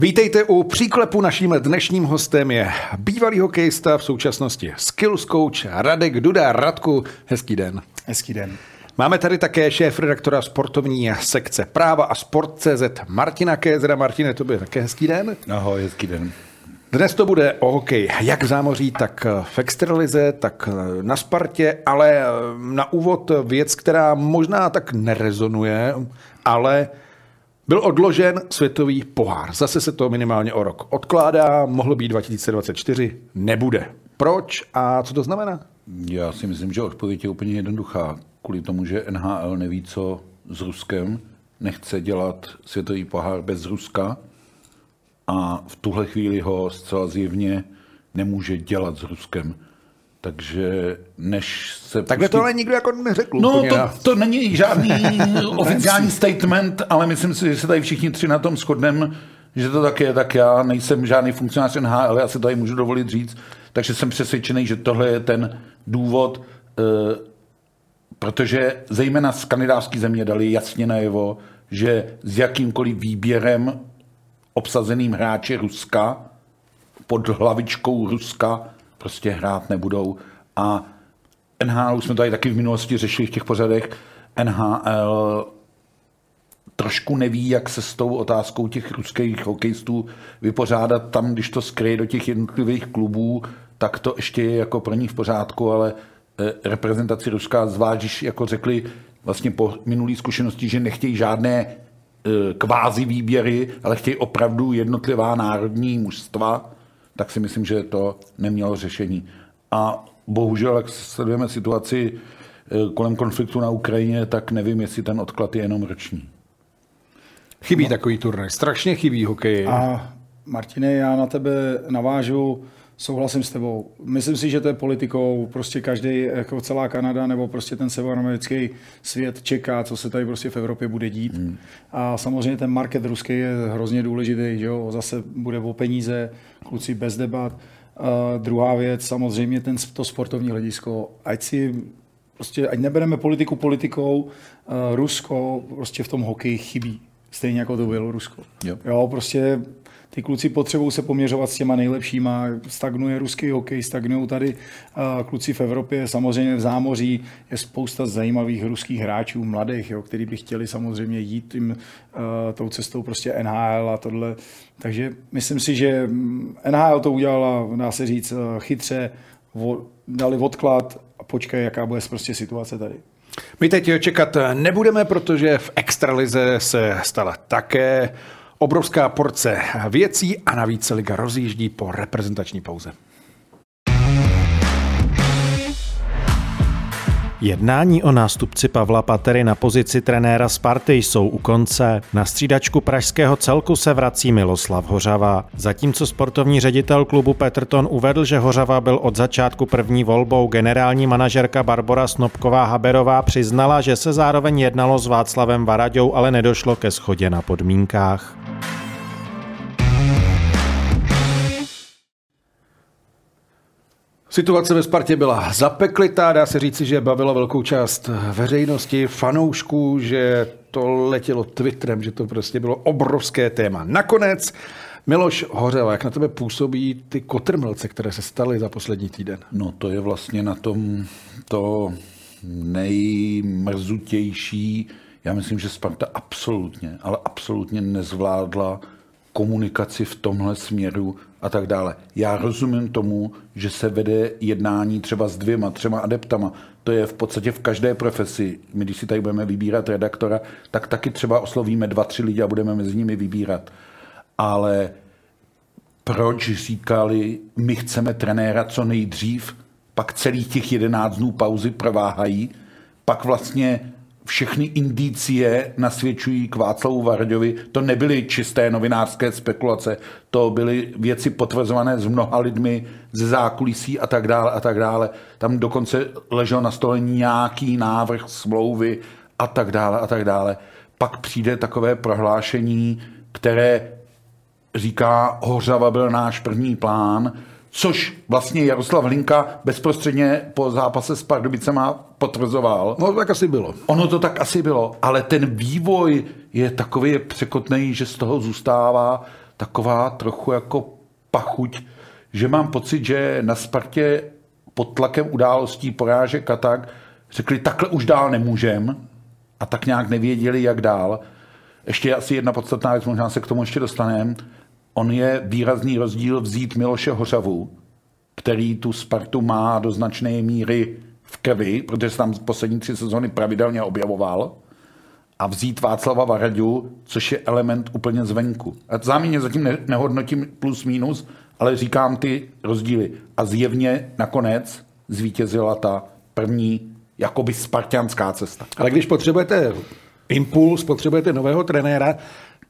Vítejte u příklepu. Naším dnešním hostem je bývalý hokejista v současnosti skills coach Radek Duda. Radku, hezký den. Hezký den. Máme tady také šéf redaktora sportovní sekce práva a sport.cz Martina Kézera. Martine, to bude také hezký den. Ahoj, hezký den. Dnes to bude o hokej, jak v zámoří, tak v extralize, tak na Spartě, ale na úvod věc, která možná tak nerezonuje, ale byl odložen světový pohár. Zase se to minimálně o rok odkládá, mohlo být 2024, nebude. Proč a co to znamená? Já si myslím, že odpověď je úplně jednoduchá. Kvůli tomu, že NHL neví, co s Ruskem, nechce dělat světový pohár bez Ruska a v tuhle chvíli ho zcela zjevně nemůže dělat s Ruskem. Takže než se... Takhle to ale nikdo jako neřekl. No, to, to není žádný oficiální statement, ale myslím si, že se tady všichni tři na tom shodneme, že to tak je, tak já nejsem žádný funkcionář NHL, já se tady můžu dovolit říct, takže jsem přesvědčený, že tohle je ten důvod, eh, protože zejména skandinávské země dali jasně najevo, že s jakýmkoliv výběrem obsazeným hráči Ruska pod hlavičkou Ruska prostě hrát nebudou. A NHL, už jsme tady taky v minulosti řešili v těch pořadech, NHL trošku neví, jak se s tou otázkou těch ruských hokejistů vypořádat tam, když to skryje do těch jednotlivých klubů, tak to ještě je jako pro ní v pořádku, ale eh, reprezentaci Ruska, zvlášť když jako řekli vlastně po minulý zkušenosti, že nechtějí žádné eh, kvázi výběry, ale chtějí opravdu jednotlivá národní mužstva, tak si myslím, že to nemělo řešení. A bohužel, jak sledujeme situaci eh, kolem konfliktu na Ukrajině, tak nevím, jestli ten odklad je jenom roční. Chybí no. takový turnaj, strašně chybí hokej. A Martine, já na tebe navážu, souhlasím s tebou. Myslím si, že to je politikou, prostě každý, jako celá Kanada nebo prostě ten severoamerický svět čeká, co se tady prostě v Evropě bude dít. Hmm. A samozřejmě ten market ruský je hrozně důležitý, že jo? zase bude o peníze, kluci bez debat. Uh, druhá věc, samozřejmě ten, to sportovní hledisko, ať si prostě, ať nebereme politiku politikou, uh, Rusko prostě v tom hokeji chybí. Stejně jako to bylo Rusko. Jo. jo, prostě ty kluci potřebují se poměřovat s těma nejlepšíma. Stagnuje ruský hokej, stagnují tady uh, kluci v Evropě. Samozřejmě v zámoří je spousta zajímavých ruských hráčů, mladých, jo, kteří by chtěli samozřejmě jít tím, uh, tou cestou prostě NHL a tohle. Takže myslím si, že NHL to udělala, dá se říct, chytře, vo, dali odklad a počkej, jaká bude prostě situace tady. My teď čekat nebudeme, protože v extralize se stala také obrovská porce věcí a navíc liga rozjíždí po reprezentační pauze. Jednání o nástupci Pavla Patery na pozici trenéra Sparty jsou u konce. Na střídačku pražského celku se vrací Miloslav Hořava. Zatímco sportovní ředitel klubu Petrton uvedl, že Hořava byl od začátku první volbou, generální manažerka Barbara Snobková-Haberová přiznala, že se zároveň jednalo s Václavem Varaďou, ale nedošlo ke schodě na podmínkách. Situace ve Spartě byla zapeklitá, dá se říci, že bavila velkou část veřejnosti, fanoušků, že to letělo Twitterem, že to prostě bylo obrovské téma. Nakonec Miloš Hořela, jak na tebe působí ty kotrmelce, které se staly za poslední týden? No to je vlastně na tom to nejmrzutější. Já myslím, že Sparta absolutně, ale absolutně nezvládla komunikaci v tomhle směru a tak dále. Já rozumím tomu, že se vede jednání třeba s dvěma, třema adeptama. To je v podstatě v každé profesi. My, když si tady budeme vybírat redaktora, tak taky třeba oslovíme dva, tři lidi a budeme mezi nimi vybírat. Ale proč říkali, my chceme trenéra co nejdřív, pak celých těch jedenáct dnů pauzy prováhají, pak vlastně všechny indicie nasvědčují k Václavu Varďovi. To nebyly čisté novinářské spekulace, to byly věci potvrzované s mnoha lidmi ze zákulisí a tak dále a tak dále. Tam dokonce ležel na stole nějaký návrh smlouvy a tak dále a tak dále. Pak přijde takové prohlášení, které říká, Hořava byl náš první plán, což vlastně Jaroslav Hlinka bezprostředně po zápase s Pardubicema potvrzoval. No tak asi bylo. Ono to tak asi bylo, ale ten vývoj je takový překotný, že z toho zůstává taková trochu jako pachuť, že mám pocit, že na Spartě pod tlakem událostí porážek a tak řekli, takhle už dál nemůžem a tak nějak nevěděli, jak dál. Ještě asi jedna podstatná věc, možná se k tomu ještě dostaneme on je výrazný rozdíl vzít Miloše Hořavu, který tu Spartu má do značné míry v krvi, protože se tam poslední tři sezóny pravidelně objavoval, a vzít Václava Varaďu, což je element úplně zvenku. A záměně zatím ne- nehodnotím plus minus, ale říkám ty rozdíly. A zjevně nakonec zvítězila ta první jakoby spartianská cesta. Ale když potřebujete impuls, potřebujete nového trenéra,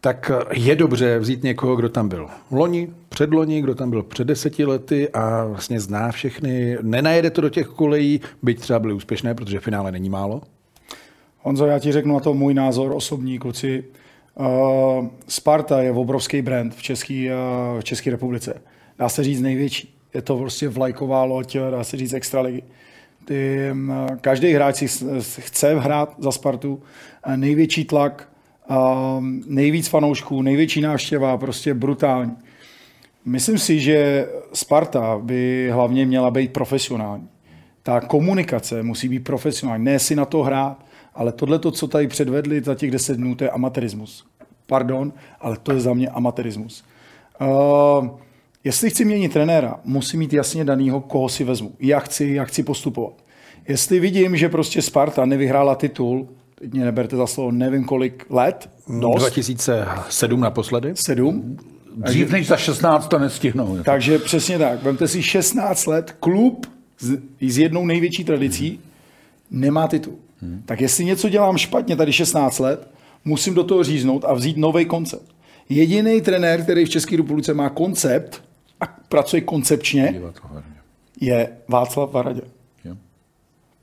tak je dobře vzít někoho, kdo tam byl loni, předloni, kdo tam byl před deseti lety a vlastně zná všechny. Nenajede to do těch kolejí, byť třeba byly úspěšné, protože finále není málo. Honzo, já ti řeknu na to můj názor osobní, kluci. Uh, Sparta je obrovský brand v České uh, v České republice. Dá se říct největší. Je to prostě vlajková loď, dá se říct extraligy. Ty, um, každý hráč si chce hrát za Spartu. Největší tlak, um, nejvíc fanoušků, největší návštěva, prostě brutální. Myslím si, že Sparta by hlavně měla být profesionální. Ta komunikace musí být profesionální, ne si na to hrát, ale tohle, co tady předvedli za těch 10 dnů, to je amatérismus. Pardon, ale to je za mě amatérismus. Uh, jestli chci měnit trenéra, musím mít jasně danýho, koho si vezmu. Jak chci, jak chci postupovat. Jestli vidím, že prostě Sparta nevyhrála titul, mě neberte za slovo, nevím kolik let, dost. 2007 naposledy. Sedm. Dřív než za 16 to nestihnou. Takže přesně tak. Vemte si 16 let, klub s, s jednou největší tradicí nemá titul. Hmm. Tak jestli něco dělám špatně tady 16 let, musím do toho říznout a vzít nový koncept. Jediný trenér, který v České republice má koncept a pracuje koncepčně, je Václav Varadě.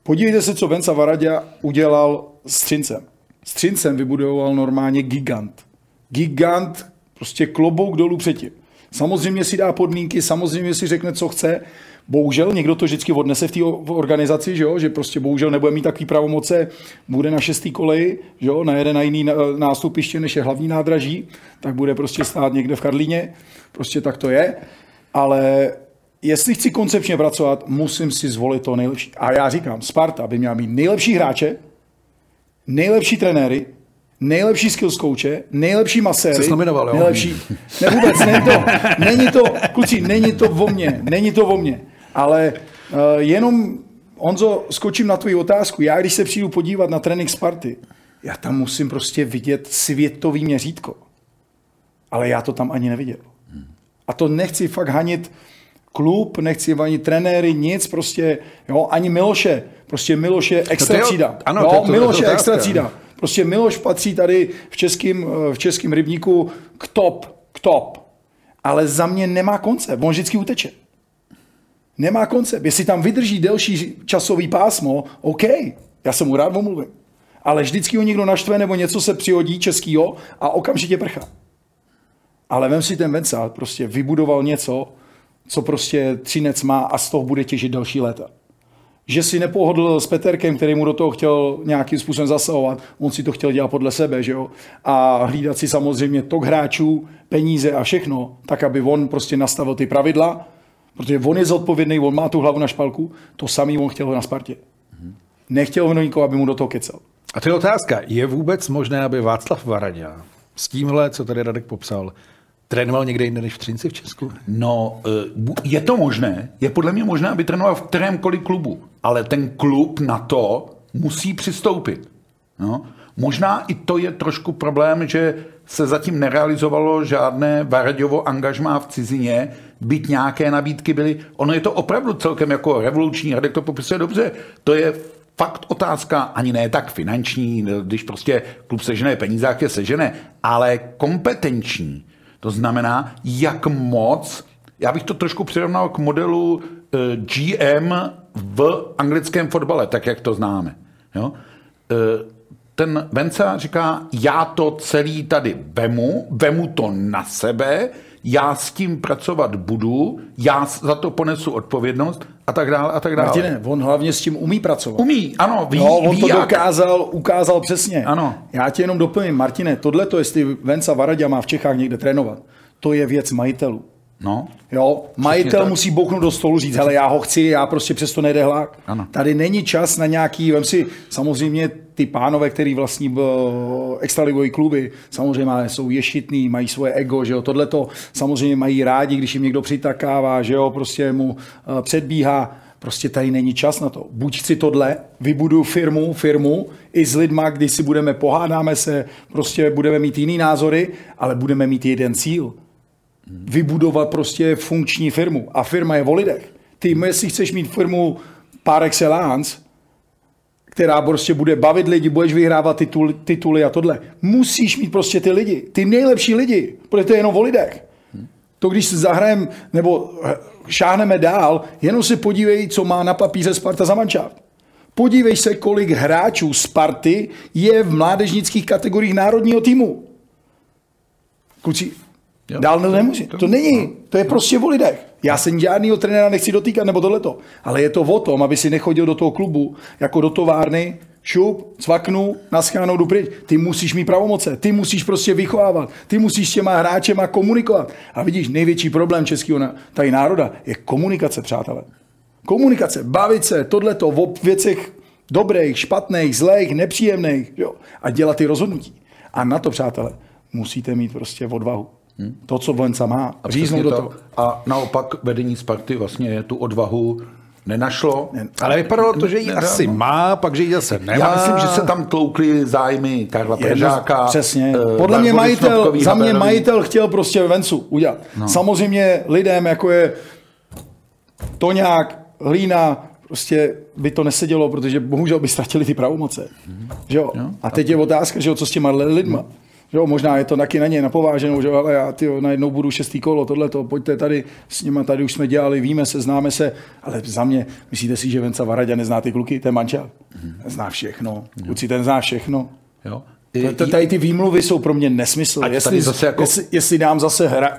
Podívejte se, co Venca Varadě udělal s Třincem. S Třincem vybudoval normálně gigant. Gigant, prostě klobouk dolů předtím. Samozřejmě si dá podmínky, samozřejmě si řekne, co chce. Bohužel někdo to vždycky odnese v té organizaci, že, jo? že prostě bohužel nebude mít takový pravomoce, bude na šestý koleji, že jo? najede na jiný nástupiště, než je hlavní nádraží, tak bude prostě stát někde v Karlíně, prostě tak to je. Ale jestli chci koncepčně pracovat, musím si zvolit to nejlepší. A já říkám, Sparta by měla mít nejlepší hráče, nejlepší trenéry, nejlepší skills coache, nejlepší maséry. Jsi nominoval, jo? Nejlepší. Ne vůbec, není to, není to, kluci, není to o mně, není to o mně. Ale uh, jenom, Honzo, skočím na tvoji otázku. Já, když se přijdu podívat na trénink Sparty, já tam musím prostě vidět světový měřítko. Ale já to tam ani neviděl. A to nechci fakt hanit klub, nechci ani trenéry, nic, prostě, jo, ani Miloše. Prostě Miloš je extra třída. Ano, jo, to, to, Miloš to, je extra třída. Prostě Miloš patří tady v českém, v českém rybníku k top, k top. Ale za mě nemá koncept, on vždycky uteče. Nemá koncept. Jestli tam vydrží delší časový pásmo, OK, já se mu rád omluvím. Ale vždycky ho někdo naštve nebo něco se přihodí českýho a okamžitě prchá. Ale vem si ten Venca, prostě vybudoval něco, co prostě Třinec má a z toho bude těžit další léta. Že si nepohodl s Peterkem, který mu do toho chtěl nějakým způsobem zasahovat, on si to chtěl dělat podle sebe, že jo? A hlídat si samozřejmě tok hráčů, peníze a všechno, tak aby on prostě nastavil ty pravidla, protože on je zodpovědný, on má tu hlavu na špalku, to samý on chtěl na Spartě. Nechtěl on nikoho, aby mu do toho kecel. A to je otázka. Je vůbec možné, aby Václav Varadě s tímhle, co tady Radek popsal, trénoval někde jinde než v Třinci v Česku? No, je to možné. Je podle mě možné, aby trénoval v kterémkoliv klubu. Ale ten klub na to musí přistoupit. No. Možná i to je trošku problém, že se zatím nerealizovalo žádné Varaďovo angažmá v cizině, byť nějaké nabídky byly. Ono je to opravdu celkem jako revoluční, Radek to popisuje dobře. To je fakt otázka ani ne tak finanční, když prostě klub sežené peníze, jak je sežené, ale kompetenční. To znamená, jak moc, já bych to trošku přirovnal k modelu eh, GM v anglickém fotbale, tak jak to známe. Jo? Eh, ten Venca říká, já to celý tady vemu, vemu to na sebe, já s tím pracovat budu, já za to ponesu odpovědnost a tak dále a tak dále. Martine, on hlavně s tím umí pracovat. Umí, ano, ví, no, on ví to jak. dokázal, ukázal přesně. Ano. Já ti jenom doplním, Martine, tohle to, jestli Venca Varadě má v Čechách někde trénovat, to je věc majitelů. No. Jo, majitel tak. musí bouchnout do stolu, říct, hele, já ho chci, já prostě přesto nejde hlák. Ano. Tady není čas na nějaký, vem si, samozřejmě ty pánové, který vlastní b- extraligový kluby, samozřejmě jsou ješitný, mají svoje ego, že jo, tohleto samozřejmě mají rádi, když jim někdo přitakává, že jo, prostě mu eh, předbíhá, Prostě tady není čas na to. Buď chci tohle, vybudu firmu, firmu i s lidma, kdy si budeme, pohádáme se, prostě budeme mít jiný názory, ale budeme mít jeden cíl vybudovat prostě funkční firmu. A firma je o lidech. Ty, jestli chceš mít firmu par excellence, která prostě bude bavit lidi, budeš vyhrávat titul, tituly a tohle, musíš mít prostě ty lidi, ty nejlepší lidi, protože to je jenom o lidech. To, když se zahrajem nebo šáhneme dál, jenom se podívej, co má na papíře Sparta za manšaft. Podívej se, kolik hráčů Sparty je v mládežnických kategoriích národního týmu. Kluci, Jo. Dál to nemůže. To není. To je prostě o lidech. Já se žádného trenéra nechci dotýkat nebo tohleto. Ale je to o tom, aby si nechodil do toho klubu jako do továrny, šup, cvaknu, naschánou, jdu pryč. Ty musíš mít pravomoce, ty musíš prostě vychovávat, ty musíš s těma hráčema komunikovat. A vidíš, největší problém českého tady národa je komunikace, přátelé. Komunikace, bavit se, tohleto o věcech dobrých, špatných, zlých, nepříjemných jo? a dělat ty rozhodnutí. A na to, přátelé, musíte mít prostě odvahu. Hmm. To, co Vojenca má, A říznout přesně do toho. A naopak vedení Sparty vlastně tu odvahu nenašlo. Ale vypadalo to, že ji asi no. má, pak že ji zase nemá. Já myslím, že se tam tloukly zájmy Karla Peržáka. Přesně. eh, Podle mě majitel, za mě majitel chtěl prostě Vencu udělat. No. Samozřejmě lidem, jako je Toňák, Hlína, prostě by to nesedělo, protože bohužel by ztratili ty pravomoce. Že jo? A teď je otázka, že jo, co s těma lidma. Že jo, možná je to taky na ně napováženou, že jo, ale já tyjo, najednou budu šestý kolo, tohleto, pojďte tady, s nima tady už jsme dělali, víme se, známe se, ale za mě, myslíte si, že Venca Varadě nezná ty kluky, ten manča? Zná všechno, kluci ten zná všechno. Jo. To- to- Tady ty výmluvy jsou pro mě nesmysl. Ať Jestli, tady zase jako- jestli, jestli dám zase hra,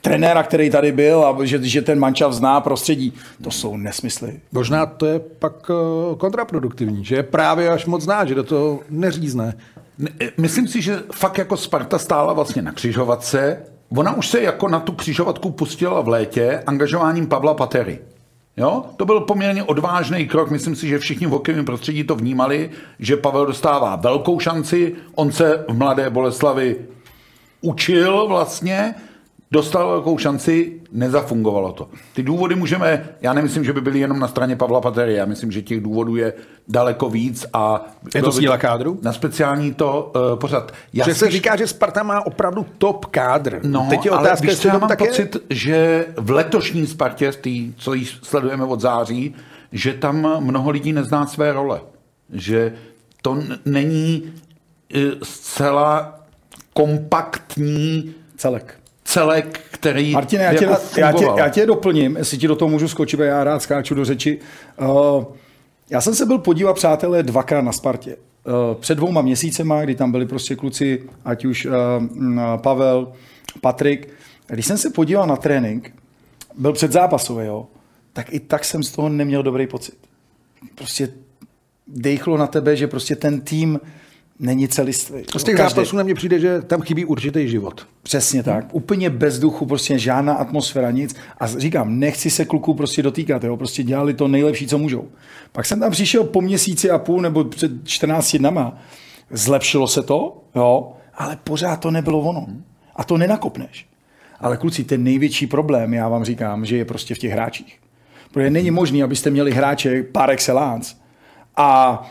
trenéra, který tady byl a že, že ten mančav zná prostředí, to jsou nesmysly. Možná to je pak eh, kontraproduktivní, že je právě až moc zná, že do toho neřízne. Ne- Myslím si, že fakt jako Sparta stála vlastně na křižovatce. Ona už se jako na tu křižovatku pustila v létě angažováním Pavla Patery. Jo? To byl poměrně odvážný krok. Myslím si, že všichni v hokejovém prostředí to vnímali, že Pavel dostává velkou šanci. On se v Mladé Boleslavi učil vlastně, dostal velkou šanci, nezafungovalo to. Ty důvody můžeme, já nemyslím, že by byly jenom na straně Pavla Patery, já myslím, že těch důvodů je daleko víc a... Je to síla kádru? Na speciální to uh, pořad. Já Že se říká, že Sparta má opravdu top kádr. No, Teď je ale otázka, víš, jestli co já mám tak pocit, že v letošní Spartě, tý, co již sledujeme od září, že tam mnoho lidí nezná své role. Že to není eh, zcela kompaktní Celek. Celek, který Martine, já tě, jako já, tě, já tě doplním, jestli ti do toho můžu skočit, já rád skáču do řeči. Uh, já jsem se byl podívat, přátelé, dvakrát na Spartě. Uh, před dvouma měsícema, kdy tam byli prostě kluci, ať už uh, Pavel, Patrik. Když jsem se podíval na trénink, byl předzápasový, jo, tak i tak jsem z toho neměl dobrý pocit. Prostě dejchlo na tebe, že prostě ten tým není celistvý. Z těch Každý- zápasů na mě přijde, že tam chybí určitý život. Přesně tak. Úplně bez duchu, prostě žádná atmosféra, nic. A říkám, nechci se kluků prostě dotýkat, jo? prostě dělali to nejlepší, co můžou. Pak jsem tam přišel po měsíci a půl nebo před 14 dnama, zlepšilo se to, jo, ale pořád to nebylo ono. A to nenakopneš. Ale kluci, ten největší problém, já vám říkám, že je prostě v těch hráčích. Protože není možné, abyste měli hráče par excellence a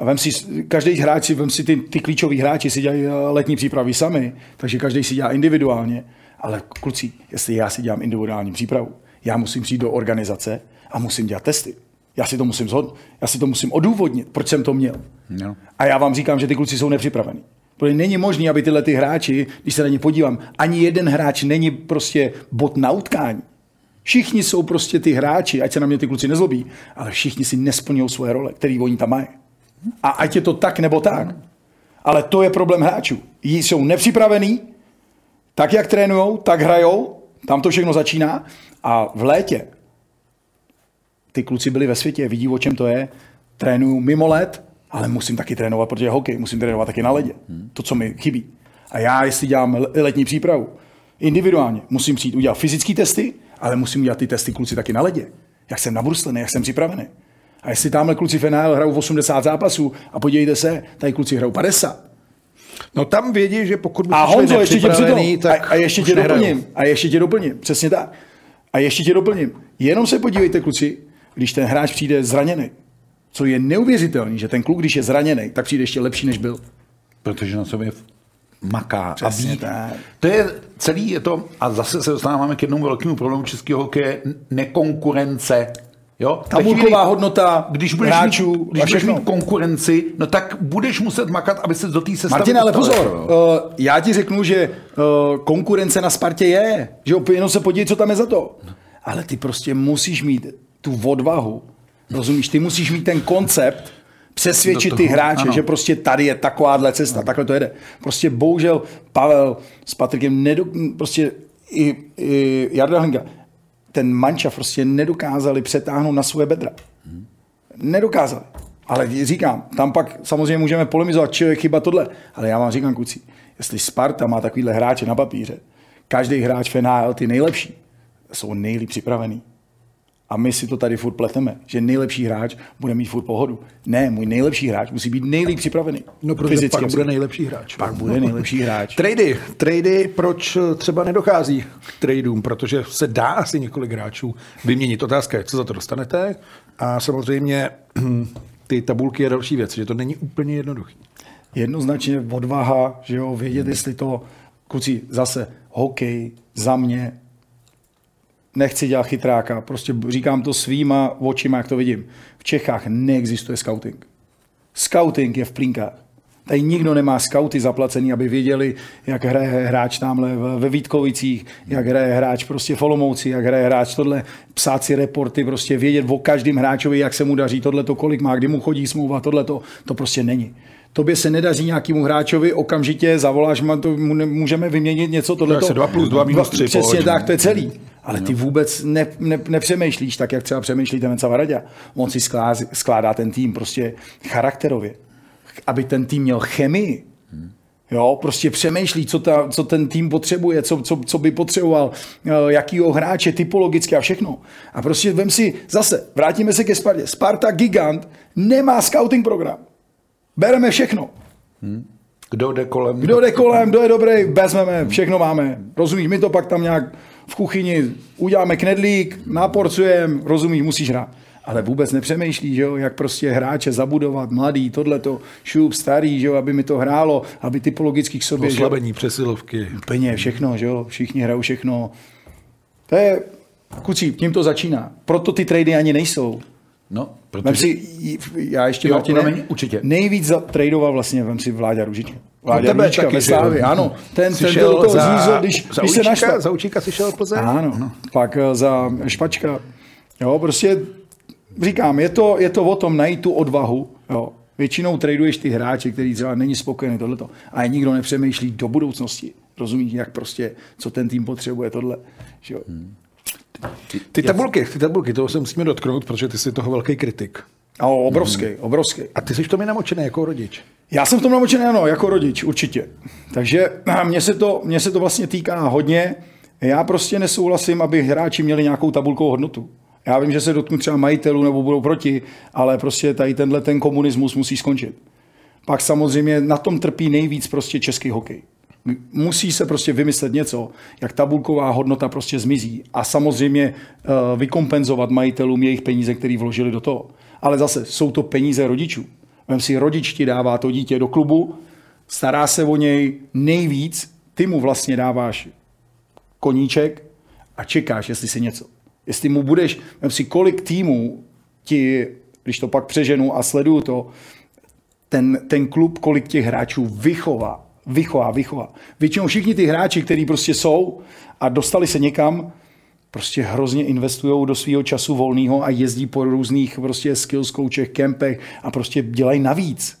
vem si, každý hráč si, vem si ty, ty klíčoví hráči si dělají eh, letní přípravy sami, takže každý si dělá individuálně. Ale kluci, jestli já si dělám individuální přípravu, já musím přijít do organizace a musím dělat testy. Já si to musím zhod, já si to musím odůvodnit, proč jsem to měl. No. A já vám říkám, že ty kluci jsou nepřipravení. Protože není možné, aby tyhle ty hráči, když se na ně podívám, ani jeden hráč není prostě bod na utkání. Všichni jsou prostě ty hráči, ať se na mě ty kluci nezlobí, ale všichni si nesplňují svoje role, který oni tam mají. A ať je to tak nebo tak. Ale to je problém hráčů. Jí jsou nepřipravení, tak jak trénujou, tak hrajou, tam to všechno začíná. A v létě ty kluci byli ve světě, vidí, o čem to je, trénuju mimo let, ale musím taky trénovat, protože je hokej, musím trénovat taky na ledě. To, co mi chybí. A já, jestli dělám le- letní přípravu, individuálně, musím přijít udělat fyzické testy, ale musím udělat ty testy kluci taky na ledě. Jak jsem nabruslený, jak jsem připravený. A jestli tamhle kluci v NHL hrajou 80 zápasů a podívejte se, tady kluci hrajou 50. No tam vědí, že pokud by A Honzo, ještě tě přitom, a, tak a ještě tě nehrajou. doplním, a ještě tě doplním, přesně tak. A ještě tě doplním. Jenom se podívejte, kluci, když ten hráč přijde zraněný, co je neuvěřitelný, že ten kluk, když je zraněný, tak přijde ještě lepší, než byl. Protože na sobě maká Přesně a ví. tak. To je celý, je to, a zase se dostáváme k jednomu velkému problému českého hokeje, nekonkurence. Jo? Tabulková chvíli, hodnota když budeš, hráčů mít, když a budeš mít konkurenci, no tak budeš muset makat, aby se do té sestavy Martin, ale pozor, jo. uh, já ti řeknu, že uh, konkurence na Spartě je, že opět jenom se podívej, co tam je za to. Ale ty prostě musíš mít tu odvahu, rozumíš, ty musíš mít ten koncept, přesvědčit ty hráče, ano. že prostě tady je takováhle cesta, takhle to jede. Prostě bohužel Pavel s Patrikem nedo, prostě i, i Jarda Hlinga, ten manča prostě nedokázali přetáhnout na svoje bedra. Nedokázali. Ale říkám, tam pak samozřejmě můžeme polemizovat, či je chyba tohle. Ale já vám říkám, kluci, jestli Sparta má takovýhle hráče na papíře, každý hráč v NHL, ty nejlepší, jsou nejlíp připravený. A my si to tady furt pleteme, že nejlepší hráč bude mít furt pohodu. Ne, můj nejlepší hráč musí být nejlíp připravený. No, protože Fyzicky pak bude nejlepší hráč. Pak bude nejlepší hráč. Trady, trady, proč třeba nedochází k tradeům, protože se dá asi několik hráčů vyměnit. Otázka je, co za to dostanete a samozřejmě ty tabulky je další věc, že to není úplně jednoduchý. jednoznačně odvaha, že jo, vědět, jestli to, kluci, zase hokej za mě, nechci dělat chytráka, prostě říkám to svýma očima, jak to vidím. V Čechách neexistuje scouting. Scouting je v plinkách. Tady nikdo nemá scouty zaplacený, aby věděli, jak hraje hráč tamhle ve Vítkovicích, jak hraje hráč prostě v Olomouci, jak hraje hráč tohle, psát si reporty, prostě vědět o každém hráčovi, jak se mu daří, tohle to kolik má, kdy mu chodí smlouva, tohle to, to prostě není. Tobě se nedaří nějakému hráčovi, okamžitě zavoláš, ma to můžeme vyměnit něco, tohle Tak se dva plus dva minus tři, Přesně pohodě. tak, to je celý. Ale ty vůbec ne, ne, nepřemýšlíš tak, jak třeba přemýšlí ten Cavaradě. On si skládá, skládá ten tým prostě charakterově, aby ten tým měl chemii. Jo, prostě přemýšlí, co, ta, co ten tým potřebuje, co, co, co by potřeboval, eh, jakýho hráče, typologicky a všechno. A prostě vem si, zase, vrátíme se ke Spartě. Sparta Gigant nemá scouting program. Bereme všechno. Kdo jde kolem? Kdo jde kolem, kdo je dobrý, vezmeme, všechno máme. Rozumíš, my to pak tam nějak v kuchyni uděláme knedlík, naporcujeme, rozumíš, musíš hrát. Ale vůbec nepřemýšlí, že jo, jak prostě hráče zabudovat, mladý, tohleto, šup, starý, že jo, aby mi to hrálo, aby typologicky k sobě, Oslabení, přesilovky. úplně všechno, že jo, všichni hrajou všechno. To je, kucí, tím to začíná. Proto ty trady ani nejsou. No, Vem protože... si, já ještě, Jo, Martine, promiň, určitě. nejvíc za- tradoval vlastně, vem si Vláďa Ružička. Vláďa tebe Ružička taky, ve? Slávě, ano. Ten, ten šel do toho za- zvízo, když, za když se Učíka, naštval. Za Učíka si šel Plzeň? Ano, no. pak eh, za Špačka. Jo, prostě říkám, je to, je to o tom najít tu odvahu. Jo. Většinou traduješ ty hráče, který třeba není spokojený tohleto. A nikdo nepřemýšlí do budoucnosti. Rozumíš, jak prostě, co ten tým potřebuje, tohle. Že jo. Ty tabulky, ty tabulky, toho se musíme dotknout, protože ty jsi toho velký kritik. A obrovský, obrovský. A ty jsi v tom namočený jako rodič. Já jsem v tom namočený, ano, jako rodič, určitě. Takže mně se, to, mně se to vlastně týká hodně. Já prostě nesouhlasím, aby hráči měli nějakou tabulkovou hodnotu. Já vím, že se dotknu třeba majitelů nebo budou proti, ale prostě tady tenhle ten komunismus musí skončit. Pak samozřejmě na tom trpí nejvíc prostě český hokej. Musí se prostě vymyslet něco, jak tabulková hodnota prostě zmizí a samozřejmě uh, vykompenzovat majitelům jejich peníze, které vložili do toho. Ale zase jsou to peníze rodičů. Vem si, rodič ti dává to dítě do klubu, stará se o něj nejvíc, ty mu vlastně dáváš koníček a čekáš, jestli si něco. Jestli mu budeš, vem si, kolik týmů ti, když to pak přeženu a sleduju to, ten, ten klub, kolik těch hráčů vychová, vychová, vychová. Většinou všichni ty hráči, kteří prostě jsou a dostali se někam, prostě hrozně investují do svého času volného a jezdí po různých prostě skills coachech, kempech a prostě dělají navíc.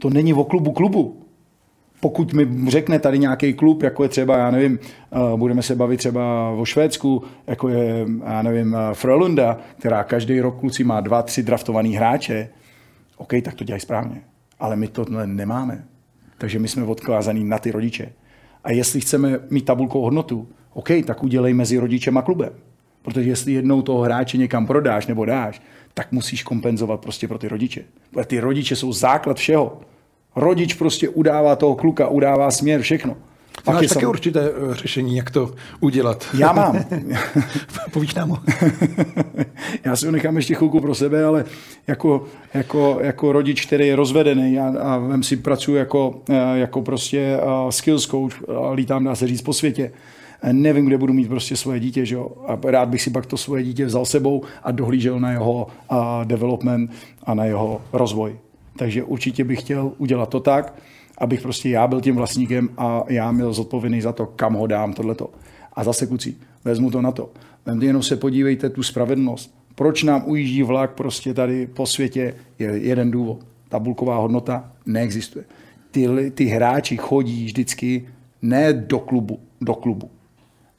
To není o klubu klubu. Pokud mi řekne tady nějaký klub, jako je třeba, já nevím, uh, budeme se bavit třeba o Švédsku, jako je, já nevím, uh, Frölunda, která každý rok kluci má dva, tři draftovaný hráče, OK, tak to dělají správně. Ale my to nemáme. Takže my jsme odkázaní na ty rodiče. A jestli chceme mít tabulkovou hodnotu, OK, tak udělej mezi rodičem a klubem. Protože jestli jednou toho hráče někam prodáš nebo dáš, tak musíš kompenzovat prostě pro ty rodiče. Protože ty rodiče jsou základ všeho. Rodič prostě udává toho kluka, udává směr, všechno. Ty máš také sam... určité eh, řešení, jak to udělat. Já mám. Povíš nám Já si ho nechám ještě chvilku pro sebe, ale jako, jako, jako rodič, který je rozvedený a, a vem si pracuji jako, eh, jako prostě uh, skills coach, lítám, dá se říct, po světě. Nevím, kde budu mít prostě svoje dítě, že jo? A rád bych si pak to svoje dítě vzal sebou a dohlížel na jeho development a na jeho rozvoj. Takže určitě bych chtěl udělat to tak, abych prostě já byl tím vlastníkem a já měl zodpovědný za to, kam ho dám tohleto. A zase kucí, vezmu to na to. Vemte jenom se podívejte tu spravedlnost. Proč nám ujíždí vlak prostě tady po světě, je jeden důvod. Tabulková hodnota neexistuje. Ty, ty hráči chodí vždycky ne do klubu, do klubu,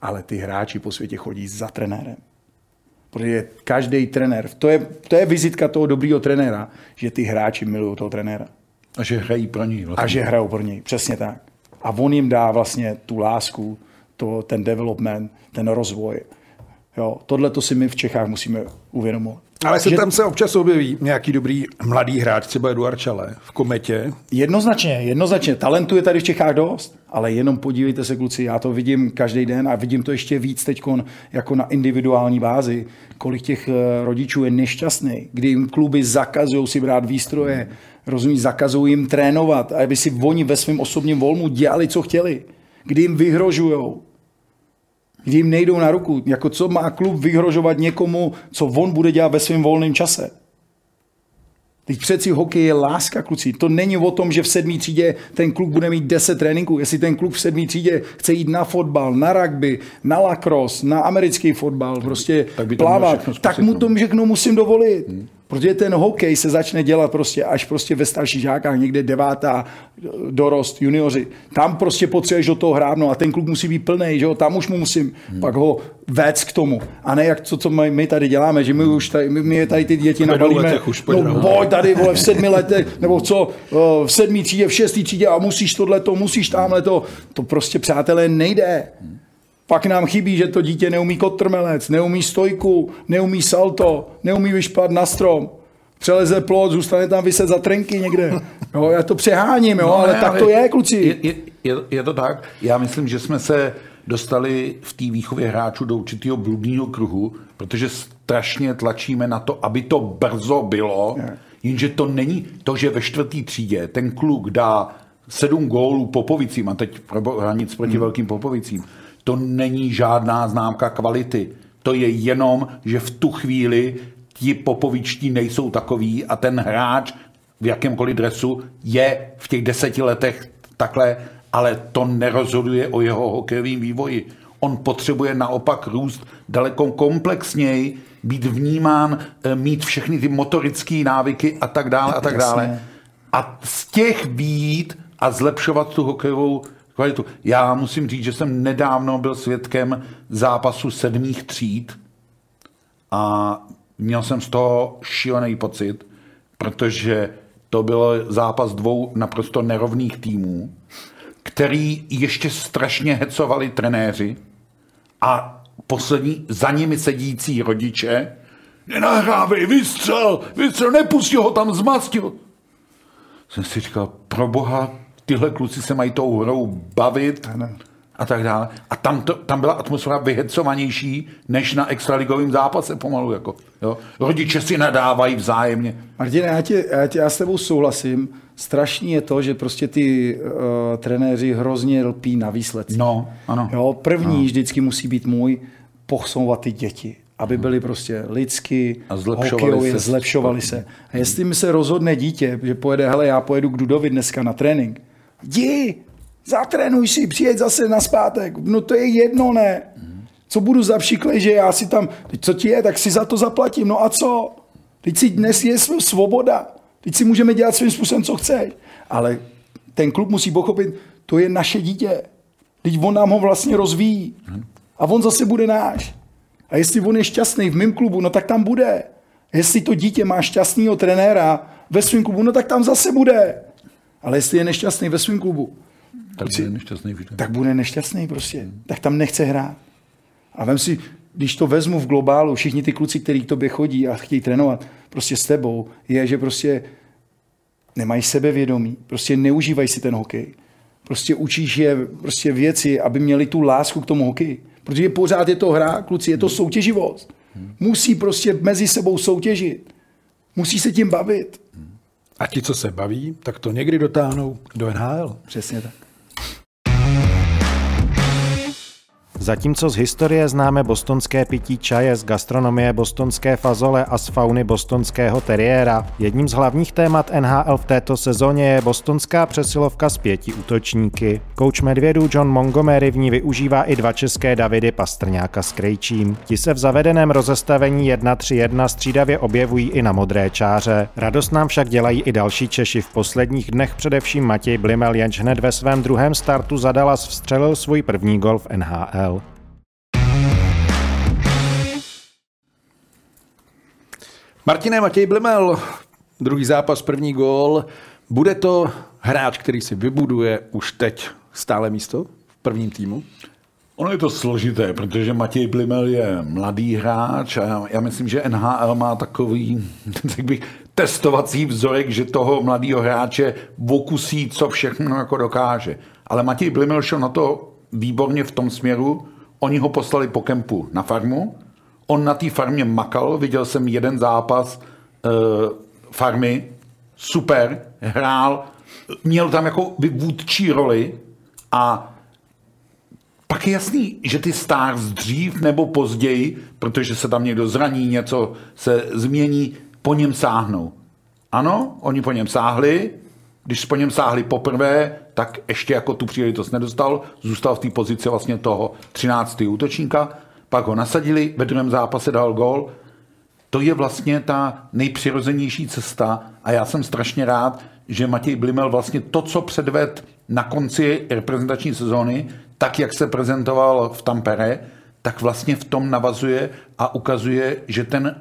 ale ty hráči po světě chodí za trenérem. Protože každý trenér, to je, to je vizitka toho dobrého trenéra, že ty hráči milují toho trenéra. A že hrají pro něj. Vlastně. A že hrajou pro něj, přesně tak. A on jim dá vlastně tu lásku, to, ten development, ten rozvoj. Jo, tohle to si my v Čechách musíme uvědomovat. Ale se že... tam se občas objeví nějaký dobrý mladý hráč, třeba Eduard Čale v Kometě. Jednoznačně, jednoznačně. Talentu je tady v Čechách dost, ale jenom podívejte se, kluci, já to vidím každý den a vidím to ještě víc teď jako na individuální bázi, kolik těch eh, rodičů je nešťastný, kdy jim kluby zakazují si brát výstroje, rozumí, zakazují jim trénovat, aby si oni ve svém osobním volmu dělali, co chtěli, kdy jim vyhrožujou, kdy jim nejdou na ruku. Jako co má klub vyhrožovat někomu, co on bude dělat ve svém volném čase. Teď přeci hokej je láska, kluci. To není o tom, že v sedmý třídě ten kluk bude mít 10 tréninků. Jestli ten kluk v sedmý třídě chce jít na fotbal, na rugby, na lacrosse, na americký fotbal, prostě tak plavat, tak mu to všechno musím dovolit. Hmm. Protože ten hokej se začne dělat prostě až prostě ve starších žákách, někde devátá dorost, junioři. Tam prostě potřebuješ do toho hrát, no a ten klub musí být plný, že jo, tam už mu musím hmm. pak ho vést k tomu. A ne jak to, co my tady děláme, že my už tady, my tady ty děti nabalíme, už no boj tady vole, v sedmi letech, nebo co, v sedmý třídě, v šestý třídě a musíš tohle to, musíš tamhle to. To prostě, přátelé, nejde. Hmm. Pak nám chybí, že to dítě neumí kotrmelec, neumí stojku, neumí salto, neumí vyšpat na strom. Přeleze plot, zůstane tam vyset za trenky někde. Jo, já to přeháním, jo, no, ale ne, tak ale to je, kluci. Je, je, je, to tak. Já myslím, že jsme se dostali v té výchově hráčů do určitého bludného kruhu, protože strašně tlačíme na to, aby to brzo bylo, je. jenže to není to, že ve čtvrtý třídě ten kluk dá sedm gólů Popovicím, a teď hranic proti hmm. velkým Popovicím, to není žádná známka kvality. To je jenom, že v tu chvíli ti popovičtí nejsou takový a ten hráč v jakémkoliv dresu je v těch deseti letech takhle, ale to nerozhoduje o jeho hokejovém vývoji. On potřebuje naopak růst daleko komplexněji, být vnímán, eh, mít všechny ty motorické návyky a tak dále a tak dále. A z těch být a zlepšovat tu hokejovou kvalitu. Já musím říct, že jsem nedávno byl svědkem zápasu sedmých tříd a měl jsem z toho šílený pocit, protože to byl zápas dvou naprosto nerovných týmů, který ještě strašně hecovali trenéři a poslední za nimi sedící rodiče nenahrávej, vystřel, vystřel, nepustí ho tam zmastil. Jsem si říkal, pro boha, tyhle kluci se mají tou hrou bavit ano. a tak dále. A tam, to, tam byla atmosféra vyhecovanější než na extraligovém zápase pomalu. Jako, jo. Rodiče si nadávají vzájemně. Martin, já, tě, já, tě, já s tebou souhlasím. Strašný je to, že prostě ty uh, trenéři hrozně lpí na výsledcích. No, ano. Jo, první ano. vždycky musí být můj posouvat ty děti aby byli prostě lidsky, A zlepšovali hokejově, se. zlepšovali se. A jestli mi se rozhodne dítě, že pojede, hele, já pojedu k Dudovi dneska na trénink, jdi, zatrénuj si, přijeď zase na zpátek. No to je jedno, ne? Co budu za že já si tam, co ti je, tak si za to zaplatím, no a co? Teď si dnes je sv- svoboda. Teď si můžeme dělat svým způsobem, co chceš. Ale ten klub musí pochopit, to je naše dítě. Teď on nám ho vlastně rozvíjí. A on zase bude náš. A jestli on je šťastný v mém klubu, no tak tam bude. Jestli to dítě má šťastného trenéra ve svém klubu, no tak tam zase bude. Ale jestli je nešťastný ve svém klubu, Tak bude nešťastný vždy. tak bude nešťastný prostě. Tak tam nechce hrát. A vem si, když to vezmu v globálu, všichni ty kluci, kteří k tobě chodí a chtějí trénovat prostě s tebou, je, že prostě nemají sebevědomí, prostě neužívají si ten hokej. Prostě učíš je prostě věci, aby měli tu lásku k tomu hokeji. Protože pořád je to hra, kluci, je to soutěživost. Musí prostě mezi sebou soutěžit. Musí se tím bavit. A ti, co se baví, tak to někdy dotáhnou do NHL. Přesně tak. Zatímco z historie známe bostonské pití čaje, z gastronomie bostonské fazole a z fauny bostonského teriéra, jedním z hlavních témat NHL v této sezóně je bostonská přesilovka s pěti útočníky. Kouč Medvědů John Montgomery v ní využívá i dva české Davidy Pastrňáka s Krejčím. Ti se v zavedeném rozestavení 1-3-1 střídavě objevují i na modré čáře. Radost nám však dělají i další Češi. V posledních dnech především Matěj Blimel, jenž hned ve svém druhém startu za Dallas vstřelil svůj první gol v NHL. Martine Matěj Blimel, druhý zápas, první gól. Bude to hráč, který si vybuduje už teď stále místo v prvním týmu? Ono je to složité, protože Matěj Blimel je mladý hráč a já, myslím, že NHL má takový, tak bych, testovací vzorek, že toho mladého hráče okusí, co všechno jako dokáže. Ale Matěj Blimel šel na to výborně v tom směru, oni ho poslali po kempu na farmu, on na té farmě makal, viděl jsem jeden zápas e, farmy, super, hrál, měl tam jako vůdčí roli a pak je jasný, že ty stars dřív nebo později, protože se tam někdo zraní, něco se změní, po něm sáhnou. Ano, oni po něm sáhli, když po něm sáhli poprvé, tak ještě jako tu příležitost nedostal, zůstal v té pozici vlastně toho 13. útočníka, pak ho nasadili, ve druhém zápase dal gol. To je vlastně ta nejpřirozenější cesta a já jsem strašně rád, že Matěj Blimel vlastně to, co předved na konci reprezentační sezóny, tak, jak se prezentoval v Tampere, tak vlastně v tom navazuje a ukazuje, že ten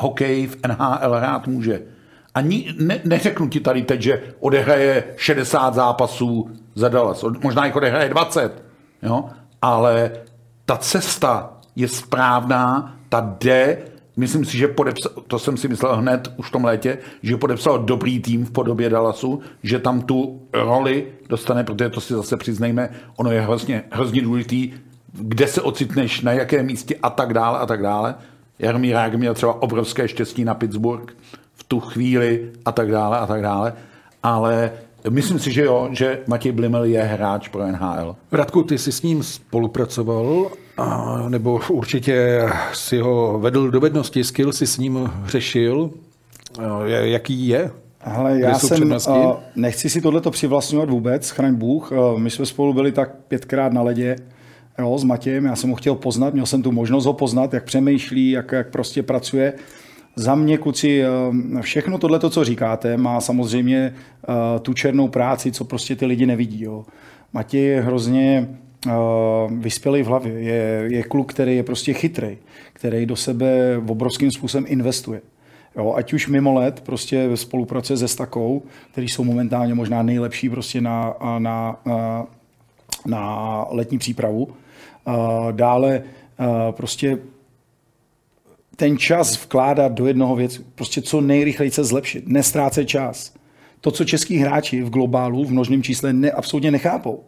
hokej v NHL hrát může. A ni, ne, neřeknu ti tady teď, že odehraje 60 zápasů za Dallas. Možná jich odehraje 20. Jo? Ale ta cesta je správná, ta jde. Myslím si, že podepsal, to jsem si myslel hned už v tom létě, že podepsal dobrý tým v podobě Dallasu, že tam tu roli dostane, protože to si zase přiznejme, ono je hrozně, hrozně důležitý, kde se ocitneš, na jakém místě a tak dále a tak dále. Jaromír Jágr měl třeba obrovské štěstí na Pittsburgh v tu chvíli a tak dále a tak dále, ale myslím si, že jo, že Matěj Blimel je hráč pro NHL. Radku, ty jsi s ním spolupracoval, a, nebo určitě si ho vedl dovednosti, skill si s ním řešil. A, Jaký je? Hele, já jsem, přednosti? uh, nechci si tohleto přivlastňovat vůbec, chraň Bůh. Uh, my jsme spolu byli tak pětkrát na ledě jo, s Matějem, já jsem ho chtěl poznat, měl jsem tu možnost ho poznat, jak přemýšlí, jak, jak prostě pracuje. Za mě, kluci, uh, všechno tohleto, co říkáte, má samozřejmě uh, tu černou práci, co prostě ty lidi nevidí. Jo. Matěj je hrozně uh, vyspělý v hlavě, je, je kluk, který je prostě chytrý, který do sebe obrovským způsobem investuje. Jo, ať už mimo let prostě spolupracuje se Stakou, který jsou momentálně možná nejlepší prostě na, na, na, na letní přípravu. Dále prostě ten čas vkládat do jednoho věc, prostě co nejrychleji se zlepšit, nestrácet čas. To, co český hráči v globálu, v množném čísle ne, absolutně nechápou.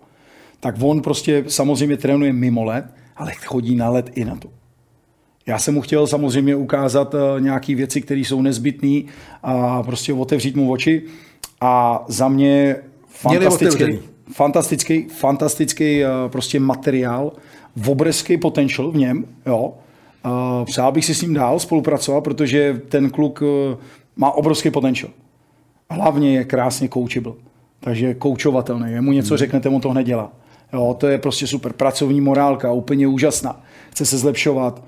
Tak on prostě samozřejmě trénuje mimo let, ale chodí na let i na to. Já jsem mu chtěl samozřejmě ukázat nějaké věci, které jsou nezbytné a prostě otevřít mu oči. A za mě fantastický, fantastický, fantastický prostě materiál, obrovský potential v něm, jo. Přál bych si s ním dál spolupracovat, protože ten kluk eh, má obrovský potenciál. Hlavně je krásně coachable. Takže je koučovatelný. Jemu něco hmm. řeknete, on to hned dělá. Jo, to je prostě super. Pracovní morálka, úplně úžasná. Chce se zlepšovat.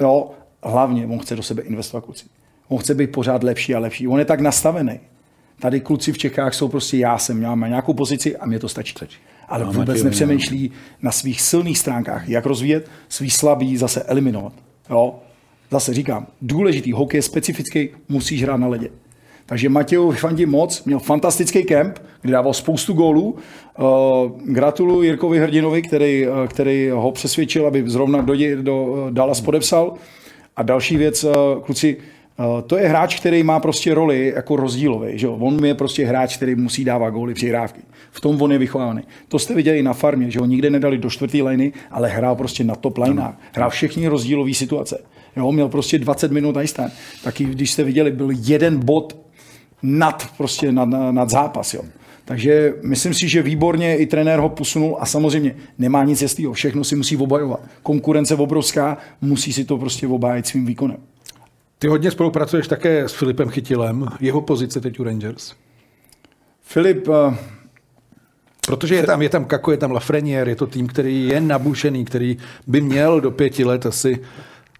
Jo, hlavně on chce do sebe investovat kluci. On chce být pořád lepší a lepší. On je tak nastavený. Tady kluci v Čechách jsou prostě já jsem, já mám nějakou pozici a mě to stačí. Ale no, vůbec nepřemýšlí na svých silných stránkách, jak rozvíjet, svý slabý zase eliminovat. Jo? Zase říkám, důležitý hokej je specifický, musíš hrát na ledě. Takže Matějovi fandím moc, měl fantastický kemp, kde dával spoustu gólů. Uh, gratuluji Jirkovi Hrdinovi, který, uh, který ho přesvědčil, aby zrovna do, do Dallas podepsal. A další věc, uh, kluci, to je hráč, který má prostě roli jako rozdílový. Že? On je prostě hráč, který musí dávat góly, přihrávky. V tom on je vychovaný. To jste viděli na farmě, že ho nikde nedali do čtvrtý liny, ale hrál prostě na top linách. Hrál všechny rozdílové situace. Jo, měl prostě 20 minut ice time. Taky když jste viděli, byl jeden bod nad, prostě nad, nad zápas. Jo. Takže myslím si, že výborně i trenér ho posunul a samozřejmě nemá nic jestliho, všechno si musí obajovat. Konkurence obrovská, musí si to prostě obájit svým výkonem. Ty hodně spolupracuješ také s Filipem Chytilem, jeho pozice teď u Rangers. Filip, uh, Protože je tam, je tam Kako, je tam Lafreniere, je to tým, který je nabušený, který by měl do pěti let asi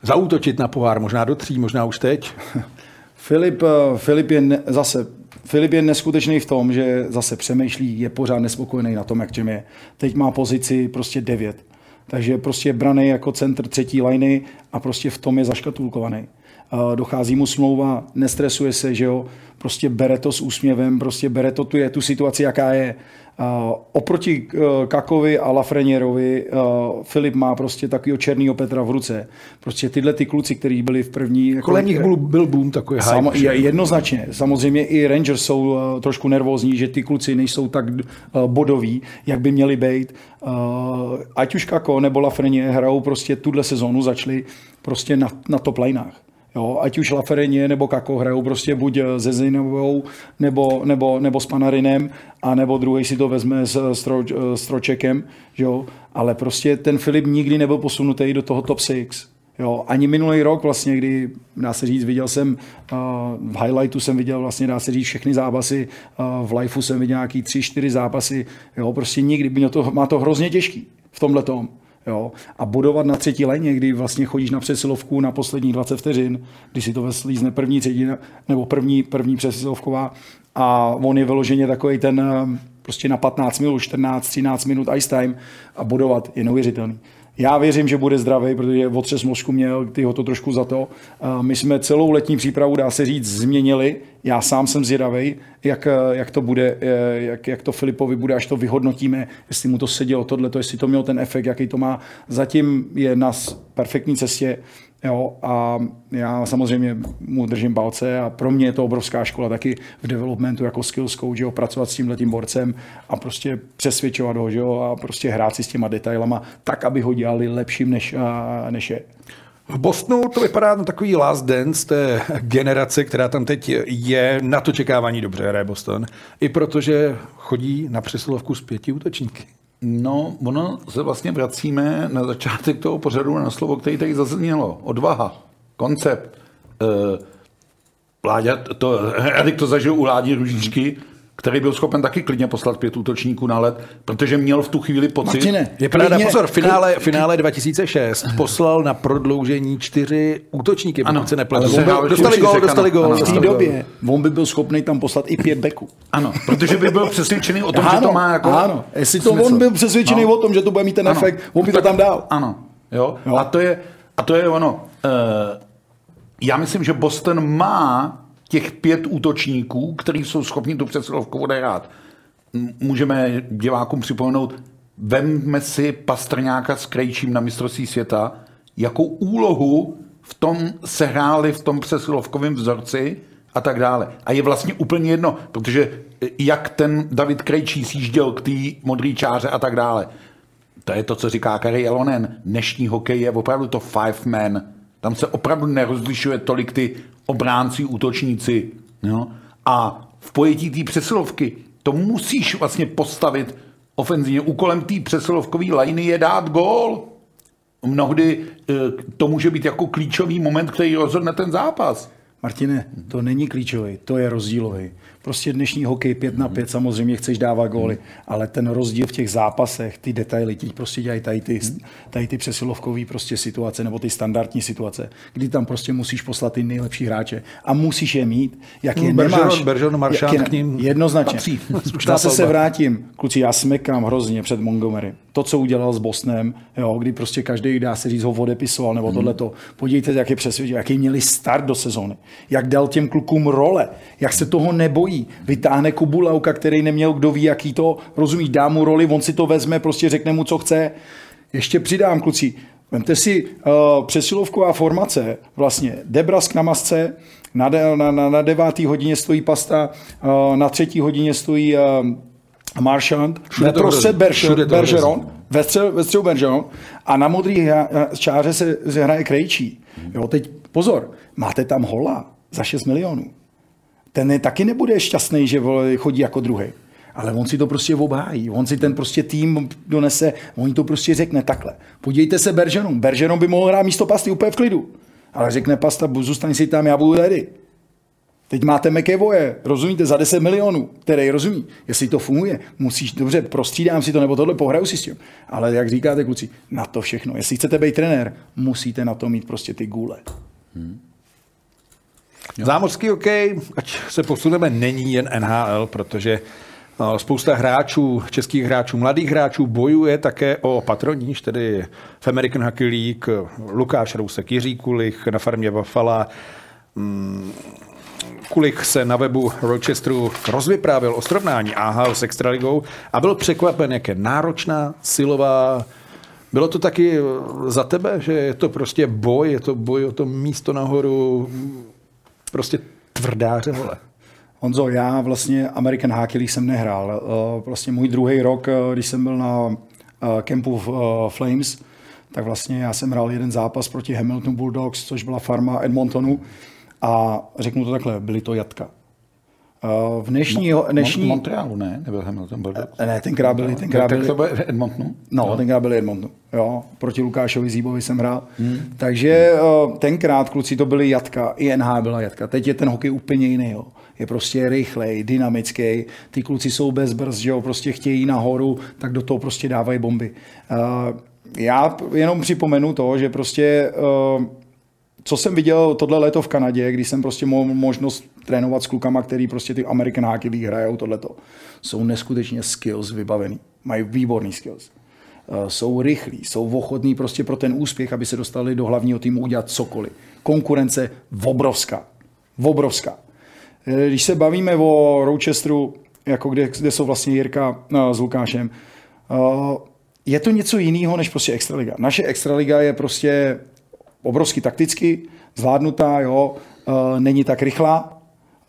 zautočit na pohár, možná do tří, možná už teď. Filip, eh, Filip je ne, zase Filip je neskutečný v tom, že zase přemýšlí, je pořád nespokojený na tom, jak čem je. Teď má pozici prostě devět. Takže prostě je braný jako centr třetí liny a prostě v tom je zaškatulkovaný. Dochází mu smlouva, nestresuje se, že jo, prostě bere to s úsměvem, prostě bere to tu, je, tu situaci, jaká je. Uh, oproti uh, Kakovi a Lafrenierovi uh, Filip má prostě takového černýho Petra v ruce. Prostě tyhle ty kluci, kteří byli v první... Jako, Kolem nich byl, byl boom takový Samo, hype, Jednoznačně. Samozřejmě i Rangers jsou uh, trošku nervózní, že ty kluci nejsou tak bodoví, jak by měli být. Ať už Kako nebo Lafrenier hrajou prostě tuhle sezónu, začali prostě na, na top lineách. Jo, ať už Lafereně nebo Kako hrajou prostě buď se Zinovou nebo, nebo, nebo s Panarinem, a nebo druhý si to vezme s, stro, s Tročekem, jo? ale prostě ten Filip nikdy nebyl posunutý do toho top 6. Jo, ani minulý rok vlastně, kdy, dá se říct, viděl jsem, uh, v highlightu jsem viděl vlastně, dá se říct, všechny zápasy, uh, v liveu jsem viděl nějaký tři, čtyři zápasy, jo, prostě nikdy, mě to, má to hrozně těžký v tomhle tom. Jo? A bodovat na třetí léně, kdy vlastně chodíš na přesilovku na poslední 20 vteřin, když si to veslízne první třetina, nebo první, první přesilovková a on je vyloženě takový ten eh, prostě na 15 minut, 14, 13 minut ice time a bodovat je neuvěřitelný. Já věřím, že bude zdravý, protože otřes mozku měl, ty ho to trošku za to. My jsme celou letní přípravu, dá se říct, změnili. Já sám jsem zvědavý, jak, jak to bude, jak, jak to Filipovi bude, až to vyhodnotíme, jestli mu to sedělo tohle, jestli to mělo ten efekt, jaký to má. Zatím je na perfektní cestě. Jo, a já samozřejmě mu držím palce a pro mě je to obrovská škola taky v developmentu jako skills coach, jo, pracovat s tímhletím borcem a prostě přesvědčovat ho, jo, a prostě hrát si s těma detailama tak, aby ho dělali lepším, než, než je. V Bostonu to vypadá na takový last dance té generace, která tam teď je. Na to čekávání dobře hraje Boston. I protože chodí na přesilovku s pěti útočníky. No, ono se vlastně vracíme na začátek toho pořadu na slovo, který tady zaznělo. Odvaha, koncept. E, Láďa, to, Erik to zažil u Ládí Ružičky, který byl schopen taky klidně poslat pět útočníků na let, protože měl v tu chvíli pocit... Martine, je pravda, pozor, v finále, finále 2006 poslal na prodloužení čtyři útočníky, ano, se nepletu. Dostali gól, dostali gól. V té době on by byl schopný tam poslat i pět beků. Ano, protože by byl přesvědčený o tom, ano, že to má jako Ano, jestli to smysl. on byl přesvědčený no. o tom, že to bude mít ten ano. efekt, on by to tam dal. Ano, jo. jo. A, to je, a to je ono. Uh, já myslím, že Boston má těch pět útočníků, kteří jsou schopni tu přesilovku odehrát. Můžeme divákům připomenout, vemme si Pastrňáka s Krejčím na mistrovství světa, jakou úlohu v tom sehráli v tom přesilovkovém vzorci a tak dále. A je vlastně úplně jedno, protože jak ten David Krejčí sjížděl k té modré čáře a tak dále. To je to, co říká Kari Elonen. Dnešní hokej je opravdu to five man. Tam se opravdu nerozlišuje tolik ty obránci, útočníci. Jo? A v pojetí té přesilovky to musíš vlastně postavit ofenzivně. Úkolem té přesilovkové lajny je dát gól. mnohdy eh, to může být jako klíčový moment, který rozhodne ten zápas. Martine, to není klíčový, to je rozdílový. Prostě dnešní hokej 5 na 5, samozřejmě chceš dávat góly, ale ten rozdíl v těch zápasech, ty detaily, ti prostě dělají tady ty, tady ty přesilovkové prostě situace nebo ty standardní situace, kdy tam prostě musíš poslat ty nejlepší hráče a musíš je mít, jak je Bergeron, nemáš. Bergeron, Marchand je, k ním Jednoznačně. patří. Zase se vrátím. Kluci, já smekám hrozně před Montgomery. To, co udělal s Bosnem, jo, kdy prostě každý, dá se říct, ho odepisoval, nebo tohleto. Podívejte, jak je přesvědčil, jaký měli start do sezóny. Jak dal těm klukům role, jak se toho nebojí. Vytáhne Kubulauka, který neměl kdo ví, jaký to, rozumíš, dá mu roli, on si to vezme, prostě řekne mu, co chce. Ještě přidám, kluci, Vemte si uh, přesilovková formace, vlastně Debrask na masce, na, de, na, na, na devátý hodině stojí Pasta, uh, na třetí hodině stojí uh, Marchand. Všude Berger-. Bergeron, ve střelu, ve Bergeron a na modrý čáře se, se hraje Krejčí. Jo, teď pozor, máte tam hola za 6 milionů. Ten je, taky nebude šťastný, že chodí jako druhý. Ale on si to prostě obhájí. On si ten prostě tým donese, on to prostě řekne takhle. Podívejte se Bergeron. Bergeron by mohl hrát místo pasty úplně v klidu. Ale řekne pasta, "Bu- zůstaň si tam, já budu tady. Teď máte McEvoye, rozumíte, za 10 milionů, který rozumí. Jestli to funguje, musíš, dobře, prostřídám si to, nebo tohle, pohraju si s tím. Ale jak říkáte, kluci, na to všechno. Jestli chcete být trenér, musíte na to mít prostě ty gůle. Zámořský hokej, ať se posuneme, není jen NHL, protože eh, spousta hráčů, českých hráčů, mladých hráčů bojuje také o patroníž, tedy v American Hockey League, Lukáš Rousek, Jiří Kulich na farmě Buffalo. Mm, Kulich se na webu Rochesteru rozvyprávěl o srovnání AHL s Extraligou a byl překvapen, jak je náročná, silová. Bylo to taky za tebe, že je to prostě boj, je to boj o to místo nahoru, prostě tvrdá řehole. Honzo, já vlastně American Hockey League jsem nehrál. Eh, Vlastně můj druhý rok, eh, když jsem byl na eh, kempu v Flames, tak vlastně já jsem hrál jeden zápas proti Hamilton Bulldogs, což byla farma Edmontonu. A řeknu to takhle, byly to jatka. Eh, V dnešní... dnešní Mon- Montrealu, ne? Nebyl Hamilton Bulldogs. ne, tenkrát byli, tenkrát tak byli, to bude Edmontonu? No, tenkrát byl Edmontonu. Jo, proti Lukášovi Zíbovi jsem hrál. Hmm. Takže uh, tenkrát, kluci, to byly jatka, i NH byla jatka. Teď je ten hokej úplně jiný. Jo. Je prostě rychlej, dynamický. Ty kluci jsou bez brzd, že jo, prostě chtějí nahoru, tak do toho prostě dávají bomby. Já jenom připomenu to, že prostě co jsem viděl tohle léto v Kanadě, když jsem prostě měl možnost trénovat s klukama, který prostě ty American Hockey League hrajou tohleto, jsou neskutečně skills vybavený. Mají výborný skills. Eh, Jsou rychlí, jsou ochotní prostě pro ten úspěch, aby se dostali do hlavního týmu udělat cokoliv. Konkurence obrovská. Obrovská. Eh, Když se bavíme o Rochesteru, jako kde, kde jsou vlastně Jirka eh, s Lukášem, je to něco jiného než prostě Extraliga. Naše Extraliga je prostě obrovsky takticky, zvládnutá, jo, není tak rychlá,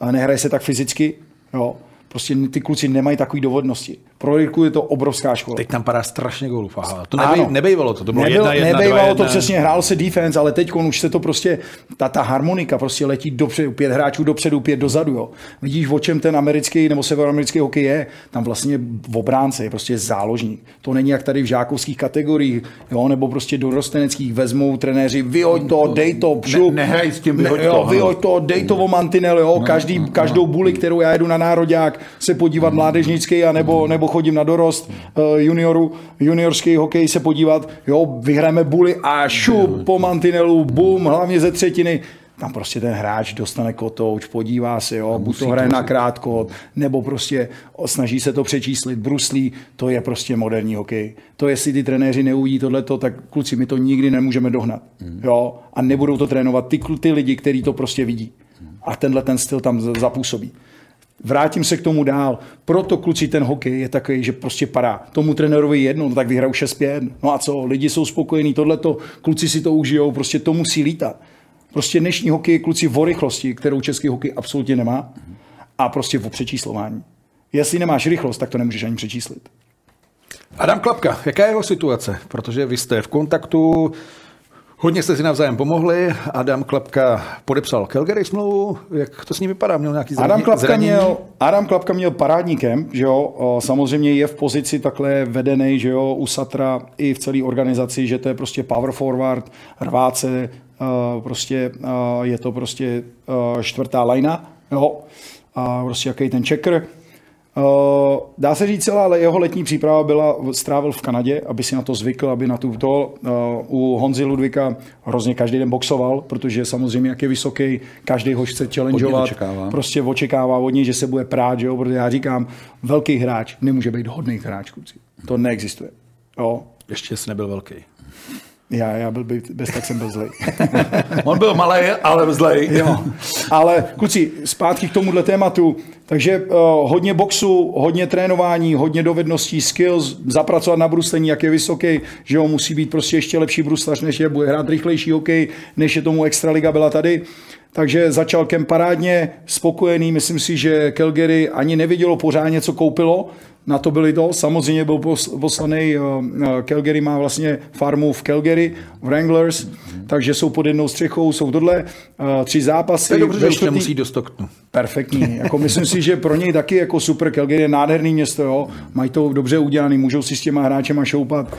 a nehraje se tak fyzicky, jo. Prostě ty kluci nemají takové dovodnosti. Pro je to obrovská škola. Teď tam padá strašně gólů. To Ano. nebej, nebejvalo to, to bylo Nebyl, jedna, jedna, nebejvalo dva, to jedna. přesně, hrál se defense, ale teď už se to prostě, ta, ta harmonika prostě letí dopředu, pět hráčů dopředu, pět dozadu. Jo. Vidíš, o čem ten americký nebo severoamerický hokej je. Tam vlastně v obránce je prostě záložník. To není jak tady v žákovských kategoriích, jo, nebo prostě dorosteneckých vezmou trenéři, vyhoď to, dej to, šup. nehraj s tím, Ne, vyhoď jo, to, vyhoď to, dej to o mantinel, jo, každý, každou buli, kterou já jedu na nároďák, se podívat mládežnický, a nebo, nebo chodím na dorost eh, junioru, juniorský hokej se podívat, jo, vyhrajeme buly a šup po mantinelu, bum, hlavně ze třetiny. Tam prostě ten hráč dostane kotouč, podívá se, jo, buď to hraje na krátko, nebo prostě snaží se to přečíslit, bruslí, to je prostě moderní hokej. To jestli ty trenéři neuvidí tohleto, tak kluci, my to nikdy nemůžeme dohnat. Jo, a nebudou to trénovat ty, ty lidi, kteří to prostě vidí. A tenhle ten styl tam zapůsobí. Vrátím se k tomu dál. Proto kluci ten hokej je takový, že prostě padá. Tomu trenérovi je jedno, no tak vyhrajou 6-5. No a co, lidi jsou spokojení, tohleto, kluci si to užijou, prostě to musí lítat. Prostě dnešní hokej je kluci o rychlosti, kterou český hokej absolutně nemá. A prostě o přečíslování. Jestli nemáš rychlost, tak to nemůžeš ani přečíslit. Adam Klapka, jaká je jeho situace? Protože vy jste v kontaktu, Hodně jste si navzájem pomohli. Adam Klapka podepsal Calgary smlouvu. Jak to s ním vypadá? Měl nějaký zranění? Adam Klapka, měl, Adam Klapka měl parádní kemp, že jo? Samozřejmě je v pozici takhle vedený, že jo, u Satra i v celé organizaci, že to je prostě power forward, rváce, prostě je to prostě čtvrtá lajna, jo? A prostě jaký ten checker, dá se říct celá, ale jeho letní příprava byla, strávil v Kanadě, aby si na to zvykl, aby na tu to. Uh, u Honzy Ludvika hrozně každý den boxoval, protože samozřejmě, jak je vysoký, každý ho chce challengeovat. očekává. Prostě očekává od něj, že se bude prát, že jo? protože já říkám, velký hráč nemůže být hodný hráč, kluci. To neexistuje. Jo? Ještě jsi nebyl velký. Já, já byl by, bez tak jsem byl zlej. On byl malý, ale zlej. jo. Ale kluci, zpátky k tomuhle tématu. Takže uh, hodně boxu, hodně trénování, hodně dovedností, skills, zapracovat na bruslení, jak je vysoký, že jo, musí být prostě ještě lepší bruslař, než je, bude hrát rychlejší hokej, než je tomu Extraliga byla tady. Takže začal kem parádně, spokojený, myslím si, že Calgary ani nevidělo pořádně, co koupilo, na to byli to. Samozřejmě byl poslaný, uh, Calgary má vlastně farmu v Calgary, v Wranglers, mm-hmm. takže jsou pod jednou střechou, jsou tohle uh, tři zápasy. To je dobře, že už nemusí do Stocktonu. Perfektní. jako myslím si, že pro něj taky jako super Calgary je nádherný město, jo. Mají to dobře udělané, můžou si s těma hráčema šoupat.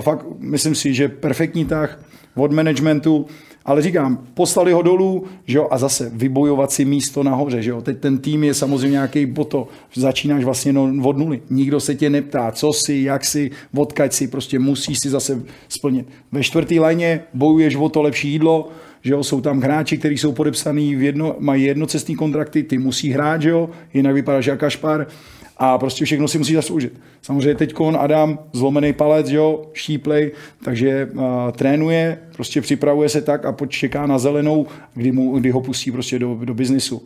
Fakt myslím si, že perfektní tah od managementu. Ale říkám, poslali ho dolů, že jo, a zase vybojovat si místo nahoře, že jo. Teď ten tým je samozřejmě nějaký boto, začínáš vlastně no, od nuly. Nikdo se tě neptá, co si, jak si, odkaď si, prostě musíš si zase splnit. Ve čtvrtý léně bojuješ o to lepší jídlo, že jo, jsou tam hráči, kteří jsou podepsaný, v jedno, mají jednocestní kontrakty, ty musí hrát, že jo, jinak vypadáš jako kašpar a prostě všechno si musí zasloužit. Samozřejmě teď Adam, zlomený palec, jo, štíplej, takže uh, trénuje, prostě připravuje se tak a počeká na zelenou, kdy, mu, kdy ho pustí prostě do, do biznisu.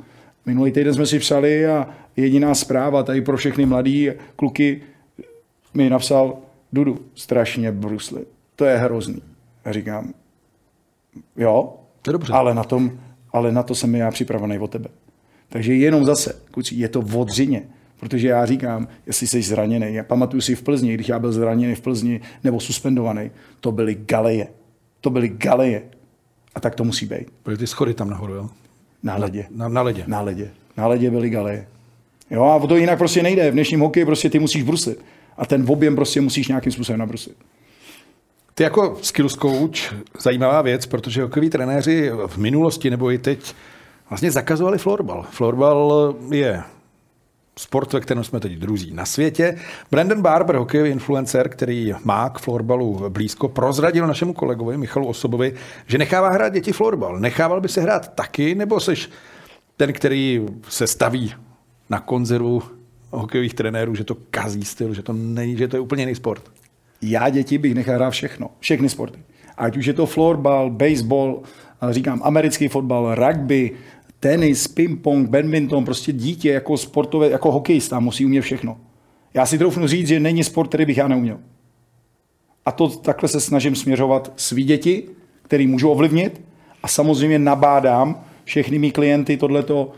Minulý týden jsme si psali a jediná zpráva tady pro všechny mladý kluky mi napsal, Dudu, strašně brusli. To je hrozný. Já říkám, jo, to je dobře. ale na, tom, ale na to jsem já připravený o tebe. Takže jenom zase, kuci, je to vodřině. Protože já říkám, jestli jsi zraněný, já pamatuju si v Plzni, když já byl zraněný v Plzni nebo suspendovaný, to byly galeje. To byly galeje. A tak to musí být. Byly ty schody tam nahoru, jo? Na ledě. Na, na ledě. Na ledě. Na ledě byly galeje. Jo, a to jinak prostě nejde. V dnešním hokeji prostě ty musíš bruslit. A ten objem prostě musíš nějakým způsobem nabruslit. Ty jako skills coach, zajímavá věc, protože hokejoví trenéři v minulosti nebo i teď vlastně zakazovali florbal. Florbal je sport, ve kterém jsme teď druzí na světě. Brandon Barber, hokejový influencer, který má k florbalu blízko, prozradil našemu kolegovi Michalu Osobovi, že nechává hrát děti florbal. Nechával by se hrát taky, nebo seš ten, který se staví na konzervu hokejových trenérů, že to kazí styl, že to, není, že to je úplně jiný sport? Já děti bych nechal hrát všechno, všechny sporty. Ať už je to florbal, baseball, říkám americký fotbal, rugby, tenis, ping-pong, badminton, prostě dítě jako sportové, jako hokejista musí umět všechno. Já si troufnu říct, že není sport, který bych já neuměl. A to takhle se snažím směřovat svý děti, který můžu ovlivnit a samozřejmě nabádám všechny mý klienty tohleto,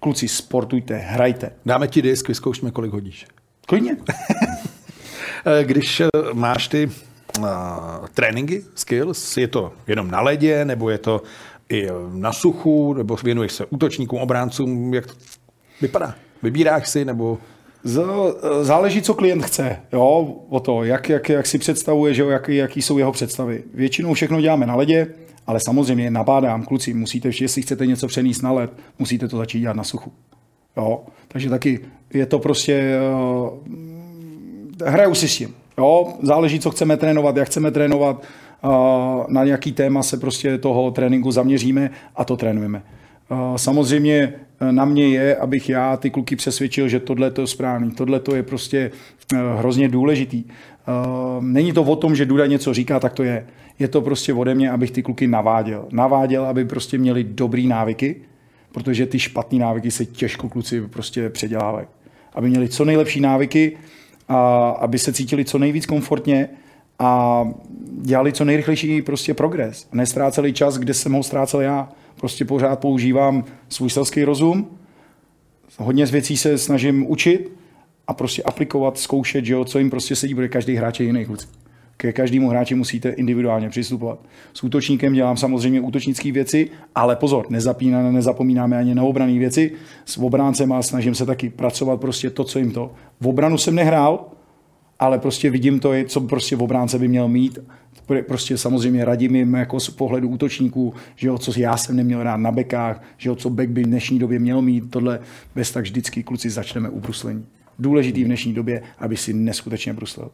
kluci, sportujte, hrajte. Dáme ti disk, vyzkoušíme, kolik hodíš. Klidně. Když eh, máš ty uh, tréninky, skills, je to jenom na ledě, nebo je to i na suchu, nebo věnuješ se útočníkům, obráncům, jak to vypadá? Vybíráš si, nebo... Záleží, co klient chce, jo, o to, jak, jak, jak si představuje, že jo, jaký, jaký jsou jeho představy. Většinou všechno děláme na ledě, ale samozřejmě nabádám, kluci, musíte, jestli chcete něco přenést na led, musíte to začít dělat na suchu. Jo, takže taky je to prostě, uh, hraju si s tím. Jo, záleží, co chceme trénovat, jak chceme trénovat, na nějaký téma se prostě toho tréninku zaměříme a to trénujeme. Samozřejmě e, na mě je, abych já ty kluky přesvědčil, že tohle to je správný, tohle to je prostě e, hrozně důležitý. E, není to o tom, že Duda něco říká, tak to je. Je to prostě ode mě, abych ty kluky naváděl. Naváděl, aby prostě měli dobrý návyky, protože ty špatné návyky se těžko kluci prostě předělávají. Aby měli co nejlepší návyky, a aby se cítili co nejvíc komfortně, a dělali co nejrychlejší prostě progres. Nestráceli čas, kde jsem ho ztrácel já. Prostě pořád používám svůj selský rozum, hodně z věcí se snažím učit a prostě aplikovat, zkoušet, že jo, co jim prostě sedí, bude každý hráč je jiný kluci. ke každému hráči musíte individuálně přistupovat. S útočníkem dělám samozřejmě útočnické věci, ale pozor, nezapínáme, nezapomínáme ani na obrané věci. S obráncem a snažím se taky pracovat prostě to, co jim to. V obranu jsem nehrál, ale prostě vidím to, co prostě v obránce by měl mít. Prostě samozřejmě radím jim jako z pohledu útočníků, že jo, co já jsem neměl rád na bekách, že jo, co bek by v dnešní době měl mít, tohle bez tak vždycky kluci začneme u bruslení. Důležitý v dnešní době, aby si neskutečně bruslel.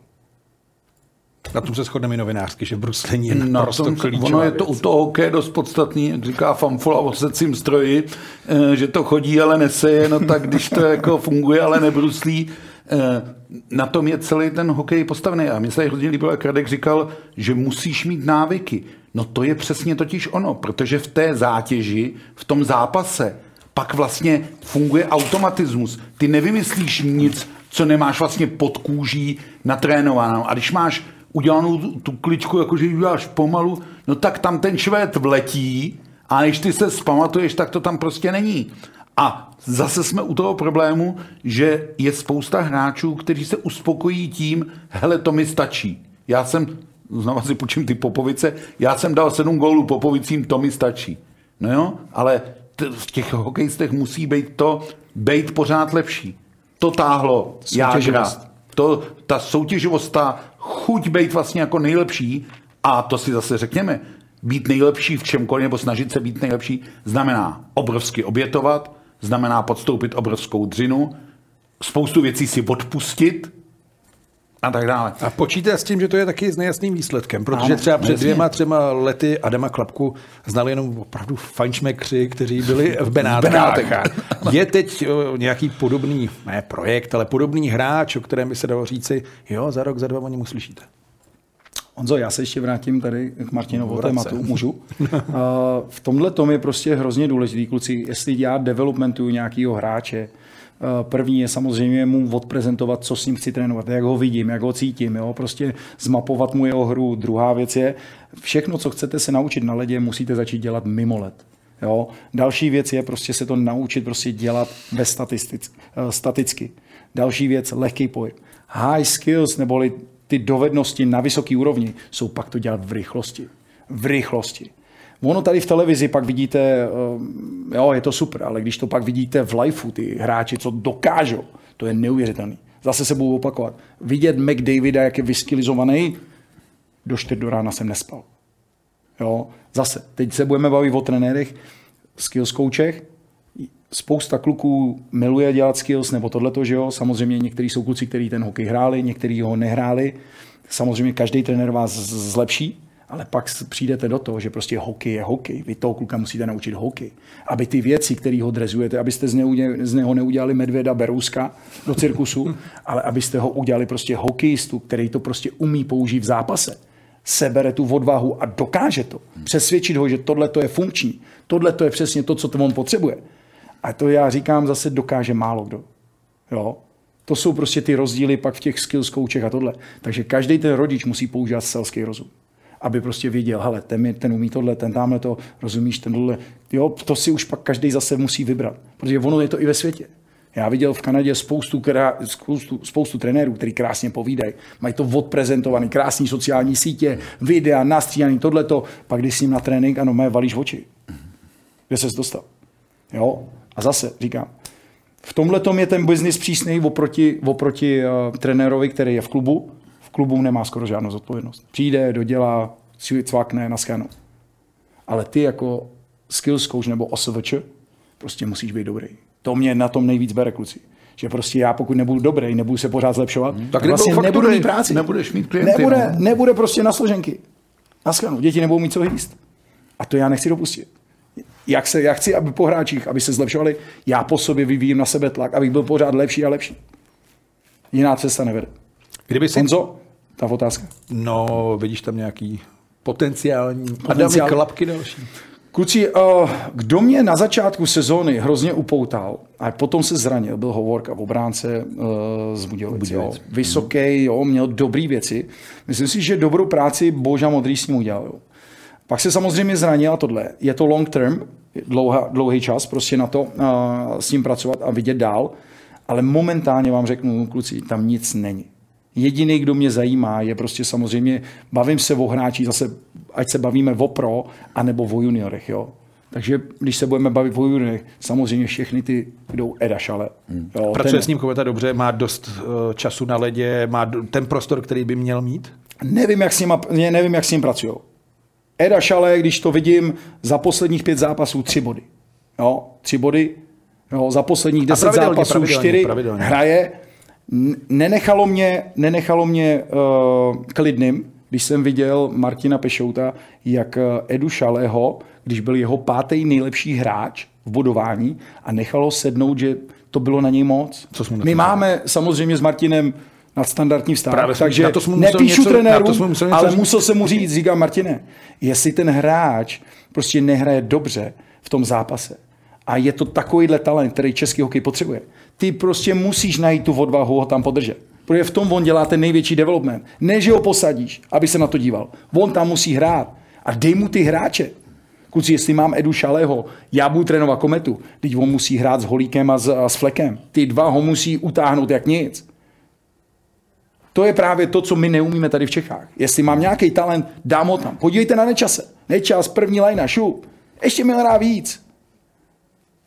Na tom se shodneme i novinářsky, že bruslení je na tom, Ono je to u toho hokej dost podstatný, jak říká Famfola o secím stroji, eh, že to chodí, ale neseje, no tak když to jako funguje, ale nebruslí, na tom je celý ten hokej postavený. A mně se hrozně líbilo, jak Radek říkal, že musíš mít návyky. No to je přesně totiž ono, protože v té zátěži, v tom zápase, pak vlastně funguje automatismus. Ty nevymyslíš nic, co nemáš vlastně pod kůží natrénováno. A když máš udělanou tu kličku, jakože ji uděláš pomalu, no tak tam ten švéd vletí a když ty se spamatuješ, tak to tam prostě není. A zase jsme u toho problému, že je spousta hráčů, kteří se uspokojí tím, hele, to mi stačí. Já jsem, znovu si půjčím ty Popovice, já jsem dal sedm gólů Popovicím, to mi stačí. No jo, ale t- v těch hokejistech musí být to, být pořád lepší. To táhlo jádra. To, ta soutěživost, ta chuť být vlastně jako nejlepší, a to si zase řekněme, být nejlepší v čemkoliv nebo snažit se být nejlepší, znamená obrovsky obětovat, znamená podstoupit obrovskou dřinu, spoustu věcí si odpustit a tak dále. A počítá s tím, že to je taky s nejasným výsledkem, protože ano, třeba před dvěma, třema lety Adama Klapku znali jenom opravdu fajnšmekři, kteří byli v Benátkách. Je teď nějaký podobný, ne projekt, ale podobný hráč, o kterém by se dalo říci, jo, za rok, za dva o něm uslyšíte. Honzo, já se ještě vrátím tady k Martinovu tématu, můžu. v tomhle tom je prostě hrozně důležitý, kluci, jestli já developmentuju nějakého hráče, První je samozřejmě mu odprezentovat, co s ním chci trénovat, jak ho vidím, jak ho cítím, jo? prostě zmapovat mu jeho hru. Druhá věc je, všechno, co chcete se naučit na ledě, musíte začít dělat mimo led. Jo? Další věc je prostě se to naučit prostě dělat ve statistic, staticky. Další věc, lehký pohyb. High skills, neboli ty dovednosti na vysoké úrovni, jsou pak to dělat v rychlosti. V rychlosti. Ono tady v televizi pak vidíte, eh, jo, je to super, ale když to pak vidíte v liveu, ty hráči, co dokážou, to je neuvěřitelný. Zase se budu opakovat. Vidět McDavida, jak je vyskylizovaný, do 4 do rána jsem nespal. Jo, zase, teď se budeme bavit o trenérech, skills coachech, spousta kluků miluje dělat skills nebo tohleto, že jo. Samozřejmě někteří jsou kluci, kteří ten hokej hráli, někteří ho nehráli. Samozřejmě každý trenér vás zlepší, ale pak přijdete do toho, že prostě hokej je hokej. Vy toho kluka musíte naučit hokej. Aby ty věci, které ho drezujete, abyste z něho, z něho neudělali medvěda Berouska do cirkusu, ale abyste ho udělali prostě hokejistu, který to prostě umí použít v zápase. Sebere tu odvahu a dokáže to. Přesvědčit ho, že tohle to je funkční. Tohle to je přesně to, co to on potřebuje. A to já říkám zase dokáže málo kdo. Jo? To jsou prostě ty rozdíly pak v těch skills coachech a tohle. Takže každý ten rodič musí používat selský rozum aby prostě věděl, hele, ten, ten umí tohle, ten tamhle to, rozumíš, ten tohle. Jo, to si už pak každý zase musí vybrat, protože ono je to i ve světě. Já viděl v Kanadě spoustu, krá, spoustu, spoustu trenérů, kteří krásně povídají. Mají to odprezentované, krásné sociální sítě, videa, nastříhaný, tohleto. Pak když s ním na trénink, ano, mé valíš oči. Kde se dostal? Jo? A zase říkám, v tomhle je ten biznis přísný oproti, oproti uh, trenérovi, který je v klubu, klubu nemá skoro žádnou zodpovědnost. Přijde, dodělá, cvakne, naschánu. Ale ty jako skills coach nebo OSVČ prostě musíš být dobrý. To mě na tom nejvíc bere, kluci. Že prostě já, pokud nebudu dobrý, nebudu se pořád zlepšovat, hmm. tak vlastně nebudu mít práci. Nebudeš mít klienty. Nebude, no. nebude prostě na složenky. Na skanu. Děti nebudou mít co jíst. A to já nechci dopustit. Jak se, já chci, aby po hráčích, aby se zlepšovali, já po sobě vyvíjím na sebe tlak, abych byl pořád lepší a lepší. Jiná cesta nevede. Kdyby si... Honzo, ta otázka. No, vidíš tam nějaký potenciální Potenciál. klapky další? Kluci, uh, kdo mě na začátku sezóny hrozně upoutal a potom se zranil, byl Hovorka v obránce uh, z Budějovic. Jo. Vysoký, jo, měl dobré věci. Myslím si, že dobrou práci Boža Modrý s ním udělal. Jo. Pak se samozřejmě zranil a tohle. Je to long term, dlouhá, dlouhý čas prostě na to uh, s ním pracovat a vidět dál, ale momentálně vám řeknu, kluci, tam nic není Jediný, kdo mě zajímá, je prostě samozřejmě, bavím se o hráči, zase ať se bavíme o pro, anebo o juniorech, jo. Takže když se budeme bavit o juniorech, samozřejmě všechny ty jdou Eda Šale. Hmm. Jo, Pracuje ten... s ním Koveta dobře, má dost uh, času na ledě, má ten prostor, který by měl mít? Nevím, jak s ním, nevím, jak s ním pracují. Eda Šale, když to vidím, za posledních pět zápasů tři body. Jo, tři body. Jo, za posledních deset zápasů pravidelně, čtyři pravidelně. hraje. Nenechalo mě, nenechalo mě uh, klidným, když jsem viděl Martina Pešouta, jak eh, Edu Šaleho, když byl jeho pátý nejlepší hráč v bodování a nechalo sednout, že to bylo na něj moc. Co jsme My máme samozřejmě s Martinem nadstandardní vztah. Právě takže na to jsme nepíšu něco, trenéru, to jsme musel ale říct. musel jsem mu říct, říkám Martine, jestli ten hráč prostě nehraje dobře v tom zápase a je to takovýhle talent, který český hokej potřebuje, ty prostě musíš najít tu odvahu ho tam podržet. Protože v tom on dělá ten největší development. Ne, že ho posadíš, aby se na to díval. On tam musí hrát. A dej mu ty hráče. Kluci, jestli mám Edu Šaleho, já budu trénovat kometu, teď on musí hrát s Holíkem a s, a s Flekem. Ty dva ho musí utáhnout jak nic. To je právě to, co my neumíme tady v Čechách. Jestli mám nějaký talent, dám ho tam. Podívejte na nečase. Nečas, první lajna, šup. Ještě mi hrá víc.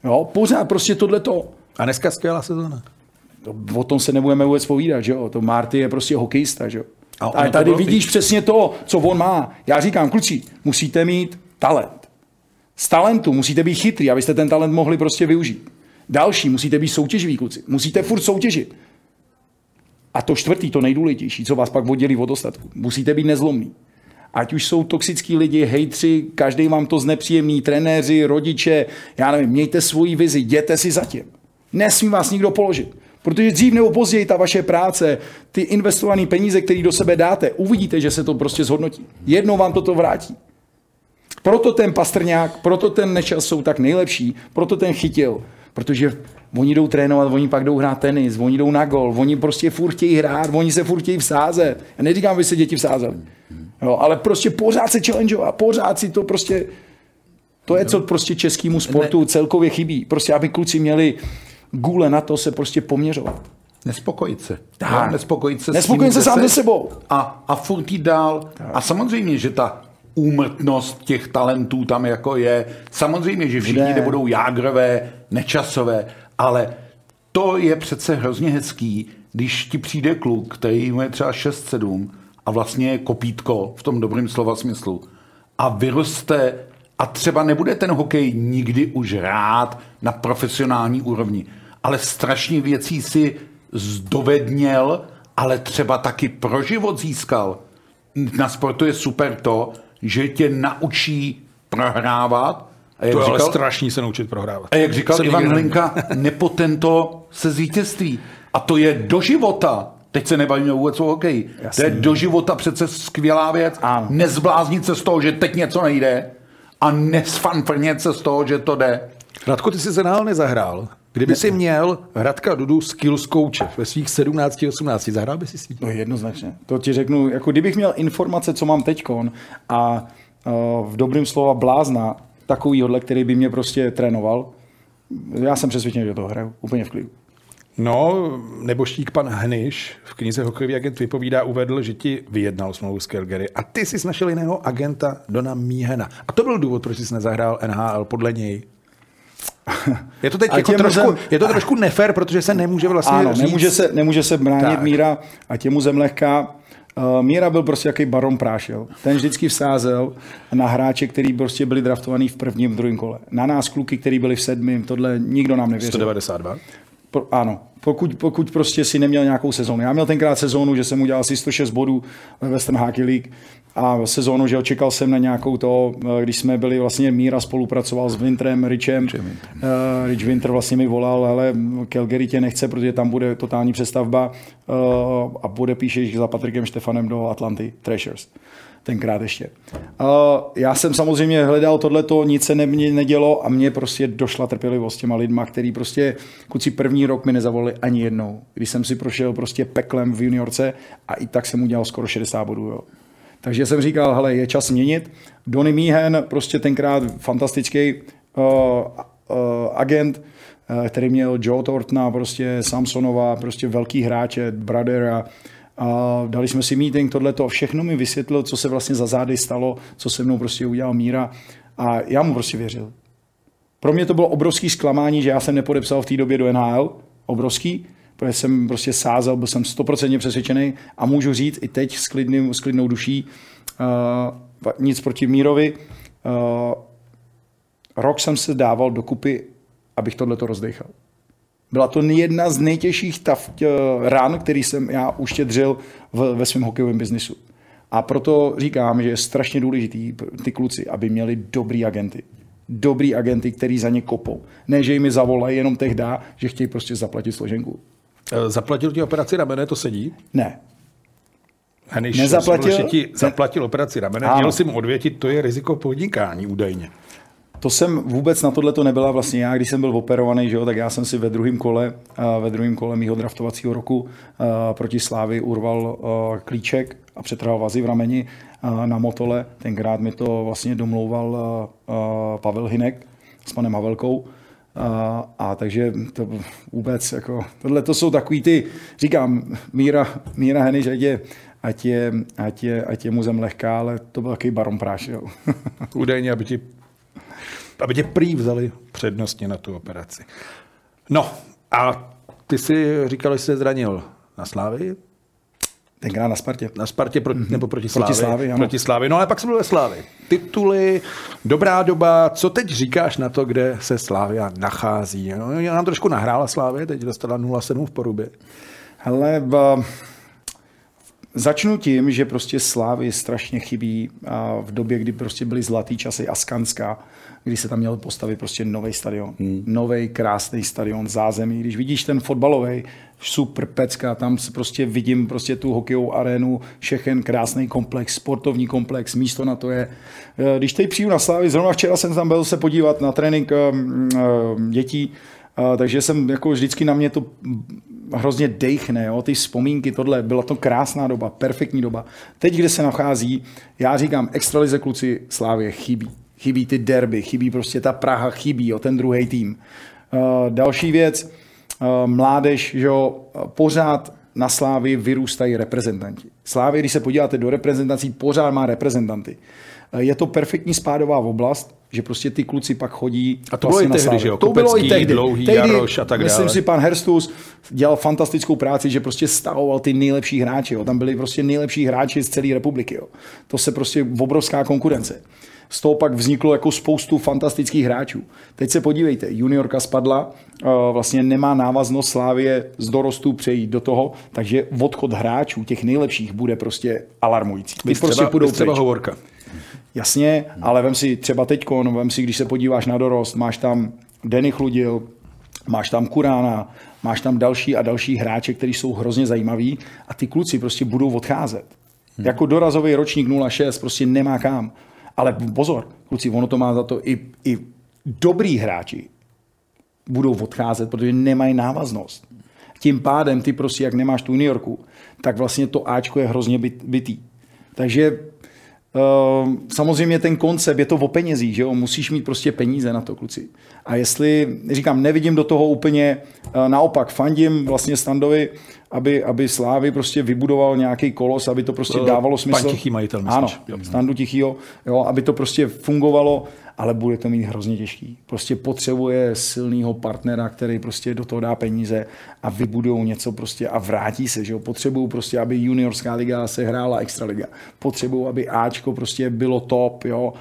Jo, pořád prostě tohleto. A dneska skvělá sezóna. To, o tom se nebudeme vůbec povídat, že jo. To Marty je prostě hokejista, že jo. A, a tady vidíš teď. přesně to, co on má. Já říkám, kluci, musíte mít talent. Z talentu musíte být chytrý, abyste ten talent mohli prostě využít. Další, musíte být soutěživí kluci. Musíte furt soutěžit. A to čtvrtý, to nejdůležitější, co vás pak oddělí od ostatku. Musíte být nezlomný. Ať už jsou toxický lidi, hejtři, každý vám to znepříjemný, trenéři, rodiče, já nevím, mějte svoji vizi, jděte si zatím. Nesmí vás nikdo položit. Protože dřív nebo později ta vaše práce, ty investované peníze, které do sebe dáte, uvidíte, že se to prostě zhodnotí. Jednou vám toto vrátí. Proto ten Pastrňák, proto ten Nečas jsou tak nejlepší, proto ten chytil. Protože oni jdou trénovat, oni pak jdou hrát tenis, oni jdou na gol, oni prostě furt chtějí hrát, oni se furt chtějí vsázet. Já neříkám, aby se děti vsázeli. Jo, ale prostě pořád se challengeovat, pořád si to prostě... To je, co prostě českému sportu celkově chybí. Prostě, aby kluci měli gůle na to se prostě poměřovat. Nespokojit se. Tak. Nespokojit se, Nespokojit se sám se sebou. A, a furt jít dál. Tak. A samozřejmě, že ta úmrtnost těch talentů tam jako je. Samozřejmě, že všichni Bude. nebudou jágrové, nečasové, ale to je přece hrozně hezký, když ti přijde kluk, který mu je třeba 6-7 a vlastně je kopítko v tom dobrém slova smyslu a vyroste a třeba nebude ten hokej nikdy už rád na profesionální úrovni, ale strašně věcí si zdovedněl, ale třeba taky pro život získal. Na sportu je super to, že tě naučí prohrávat. A jak to je říkal, ale strašný se naučit prohrávat. A jak říkal Ivan Hlinka, nepotento se zvítězství. A to je do života. Teď se nebavíme vůbec o hokeji. To je do života přece skvělá věc. Ano. Nezbláznit se z toho, že teď něco nejde a nesfanfrnět se z toho, že to jde. Radko, ty jsi se nál nezahrál. Kdyby si měl Hradka Dudu skills coache ve svých 17-18, zahrál by si s? No jednoznačně. To ti řeknu, jako kdybych měl informace, co mám teďkon a uh, v dobrým slova blázna takovýhodle, který by mě prostě trénoval, já jsem přesvědčený, že to hraju úplně v klidu. No, neboštík pan Hnyš v knize Hokejový agent vypovídá, uvedl, že ti vyjednal smlouvu s Calgary a ty jsi našel jiného agenta Dona Míhena. A to byl důvod, proč jsi nezahrál NHL podle něj. Je to teď jako trošku, zem... je to trošku nefér, protože se nemůže vlastně ano, říct... nemůže se, nemůže se bránit tak. Míra a těmu zem lehká. Uh, Míra byl prostě jaký baron prášil. Ten vždycky vsázel na hráče, který prostě byli draftovaní v prvním, v druhém kole. Na nás kluky, který byli v sedmém, tohle nikdo nám nevěřil. 192? Pro, ano, pokud, pokud prostě si neměl nějakou sezónu. Já měl tenkrát sezónu, že jsem udělal asi 106 bodů ve Western Hockey League a sezónu, že očekal jsem na nějakou to, když jsme byli vlastně Míra spolupracoval s Winterem, Richem. Uh, Rich Winter vlastně mi volal, ale Calgary tě nechce, protože tam bude totální přestavba uh, a bude píšeš za Patrikem Štefanem do Atlanty Thrashers tenkrát ještě. Uh, já jsem samozřejmě hledal tohleto, nic se ne, nedělo a mě prostě došla trpělivost těma lidma, který prostě kuci první rok mi nezavolali ani jednou. Když jsem si prošel prostě peklem v juniorce a i tak jsem udělal skoro 60 bodů. Jo. Takže jsem říkal, hele, je čas měnit. Donny Meehan, prostě tenkrát fantastický uh, uh, agent, uh, který měl Joe Thorntona, prostě Samsonova, prostě velký hráče, Brother a A dali jsme si meeting, tohle to všechno mi vysvětlil, co se vlastně za zády stalo, co se mnou prostě udělal Míra. A já mu prostě věřil. Pro mě to bylo obrovský zklamání, že já jsem nepodepsal v té době do NHL. Obrovský, protože jsem prostě sázel, byl jsem stoprocentně přesvědčený a můžu říct i teď s, klidným, s klidnou duší, uh, nic proti Mírovi. Uh, rok jsem se dával dokupy, abych tohle to rozdechal. Byla to jedna z nejtěžších tav, rán, který jsem já uštědřil v, ve svém hokejovém biznisu. A proto říkám, že je strašně důležitý ty kluci, aby měli dobrý agenty. Dobrý agenty, který za ně kopou. Ne, že jim zavolají jenom tehdy, že chtějí prostě zaplatit složenku. Eh, zaplatil ti operaci ramene, to sedí? Ne. Heniš Nezaplatil? ti zaplatil operaci ramene, ano. měl si mu odvětit, to je riziko podnikání údajně. To jsem vůbec na tohle to nebyla vlastně já, když jsem byl operovaný, že jo, tak já jsem si ve druhém kole, ve druhém kole mýho draftovacího roku proti Slávy urval klíček a přetrhal vazy v rameni na motole. Tenkrát mi to vlastně domlouval Pavel Hinek s panem Havelkou. A, a takže to vůbec, jako, tohle to jsou takový ty, říkám, Míra, Míra Heniš, ať je, ať je, ať je, ať je mu zem lehká, ale to byl takový baron práš, jo. Údajně, aby ti aby tě prý vzali přednostně na tu operaci. No a ty si říkal, že jsi se zranil na Slávy? Tenkrát na Spartě. Na Spartě pro, mm-hmm. nebo proti Slávy. Proti Slávy, ano. Proti Slávy. No ale pak jsem byl ve Slávy. Tituly, dobrá doba. Co teď říkáš na to, kde se Slávia nachází? No, nám trošku nahrála Slávy, teď dostala 0,7 v porubě. Hele, Začnu tím, že prostě Slávy strašně chybí v době, kdy prostě byly zlatý časy Askanská, kdy se tam měl postavit prostě nový stadion. Hmm. Nový krásný stadion zázemí. Když vidíš ten fotbalový, super pecka, tam se prostě vidím prostě tu hokejovou arénu, všechen krásný komplex, sportovní komplex, místo na to je. Eh, když teď přijdu na Slávy, zrovna včera jsem tam byl se podívat na trénink um, um, dětí, takže jsem jako vždycky na mě to hrozně dejchne, jo? ty vzpomínky, tohle, byla to krásná doba, perfektní doba. Teď, kde se nachází, já říkám, extralize kluci Slávě chybí. Chybí ty derby, chybí prostě ta Praha, chybí jo, ten druhý tým. Další věc, mládež, že jo, pořád na Slávě vyrůstají reprezentanti. Slávě, když se podíváte do reprezentací, pořád má reprezentanty. Je to perfektní spádová oblast, že prostě ty kluci pak chodí. A to bylo vlastně i tehdy, že jo? To bylo i tehdy. Dlouhý, tehdy, Jaroš a tak Myslím dále. si, pan Herstus dělal fantastickou práci, že prostě stavoval ty nejlepší hráči. Jo? Tam byli prostě nejlepší hráči z celé republiky. Jo? To se prostě obrovská konkurence. Z toho pak vzniklo jako spoustu fantastických hráčů. Teď se podívejte, juniorka spadla, eh, vlastně nemá návaznost Slávě z dorostu přejít do toho, takže odchod hráčů, těch nejlepších, bude prostě alarmující. Ty prostě půjdou třeba hovorka. Jasně, ale vem si třeba teď, vem si, když se podíváš na dorost, máš tam Denny Chludil, máš tam Kurána, máš tam další a další hráče, kteří jsou hrozně zajímaví a ty kluci prostě budou odcházet. Hmm. Jako dorazový ročník 06 prostě nemá kam. Ale pozor, kluci, ono to má za to i, i dobrý hráči budou odcházet, protože nemají návaznost. Tím pádem ty prostě, jak nemáš tu New Yorku, tak vlastně to Ačko je hrozně bytý. Takže samozřejmě ten koncept, je to o penězích, že jo? musíš mít prostě peníze na to, kluci. A jestli, říkám, nevidím do toho úplně, uh, naopak, fandím vlastně Standovi, aby, aby Slávy prostě vybudoval nějaký kolos, aby to prostě dávalo smysl. Pan Tichý majitel, myslíš? Ano. Standu Tichýho, jo, aby to prostě fungovalo, ale bude to mít hrozně těžký. Prostě potřebuje silného partnera, který prostě do toho dá peníze a vybudou něco prostě a vrátí se, že jo. Potřebují prostě, aby juniorská liga se hrála extraliga. Potřebují, aby Ačko prostě bylo top, jo.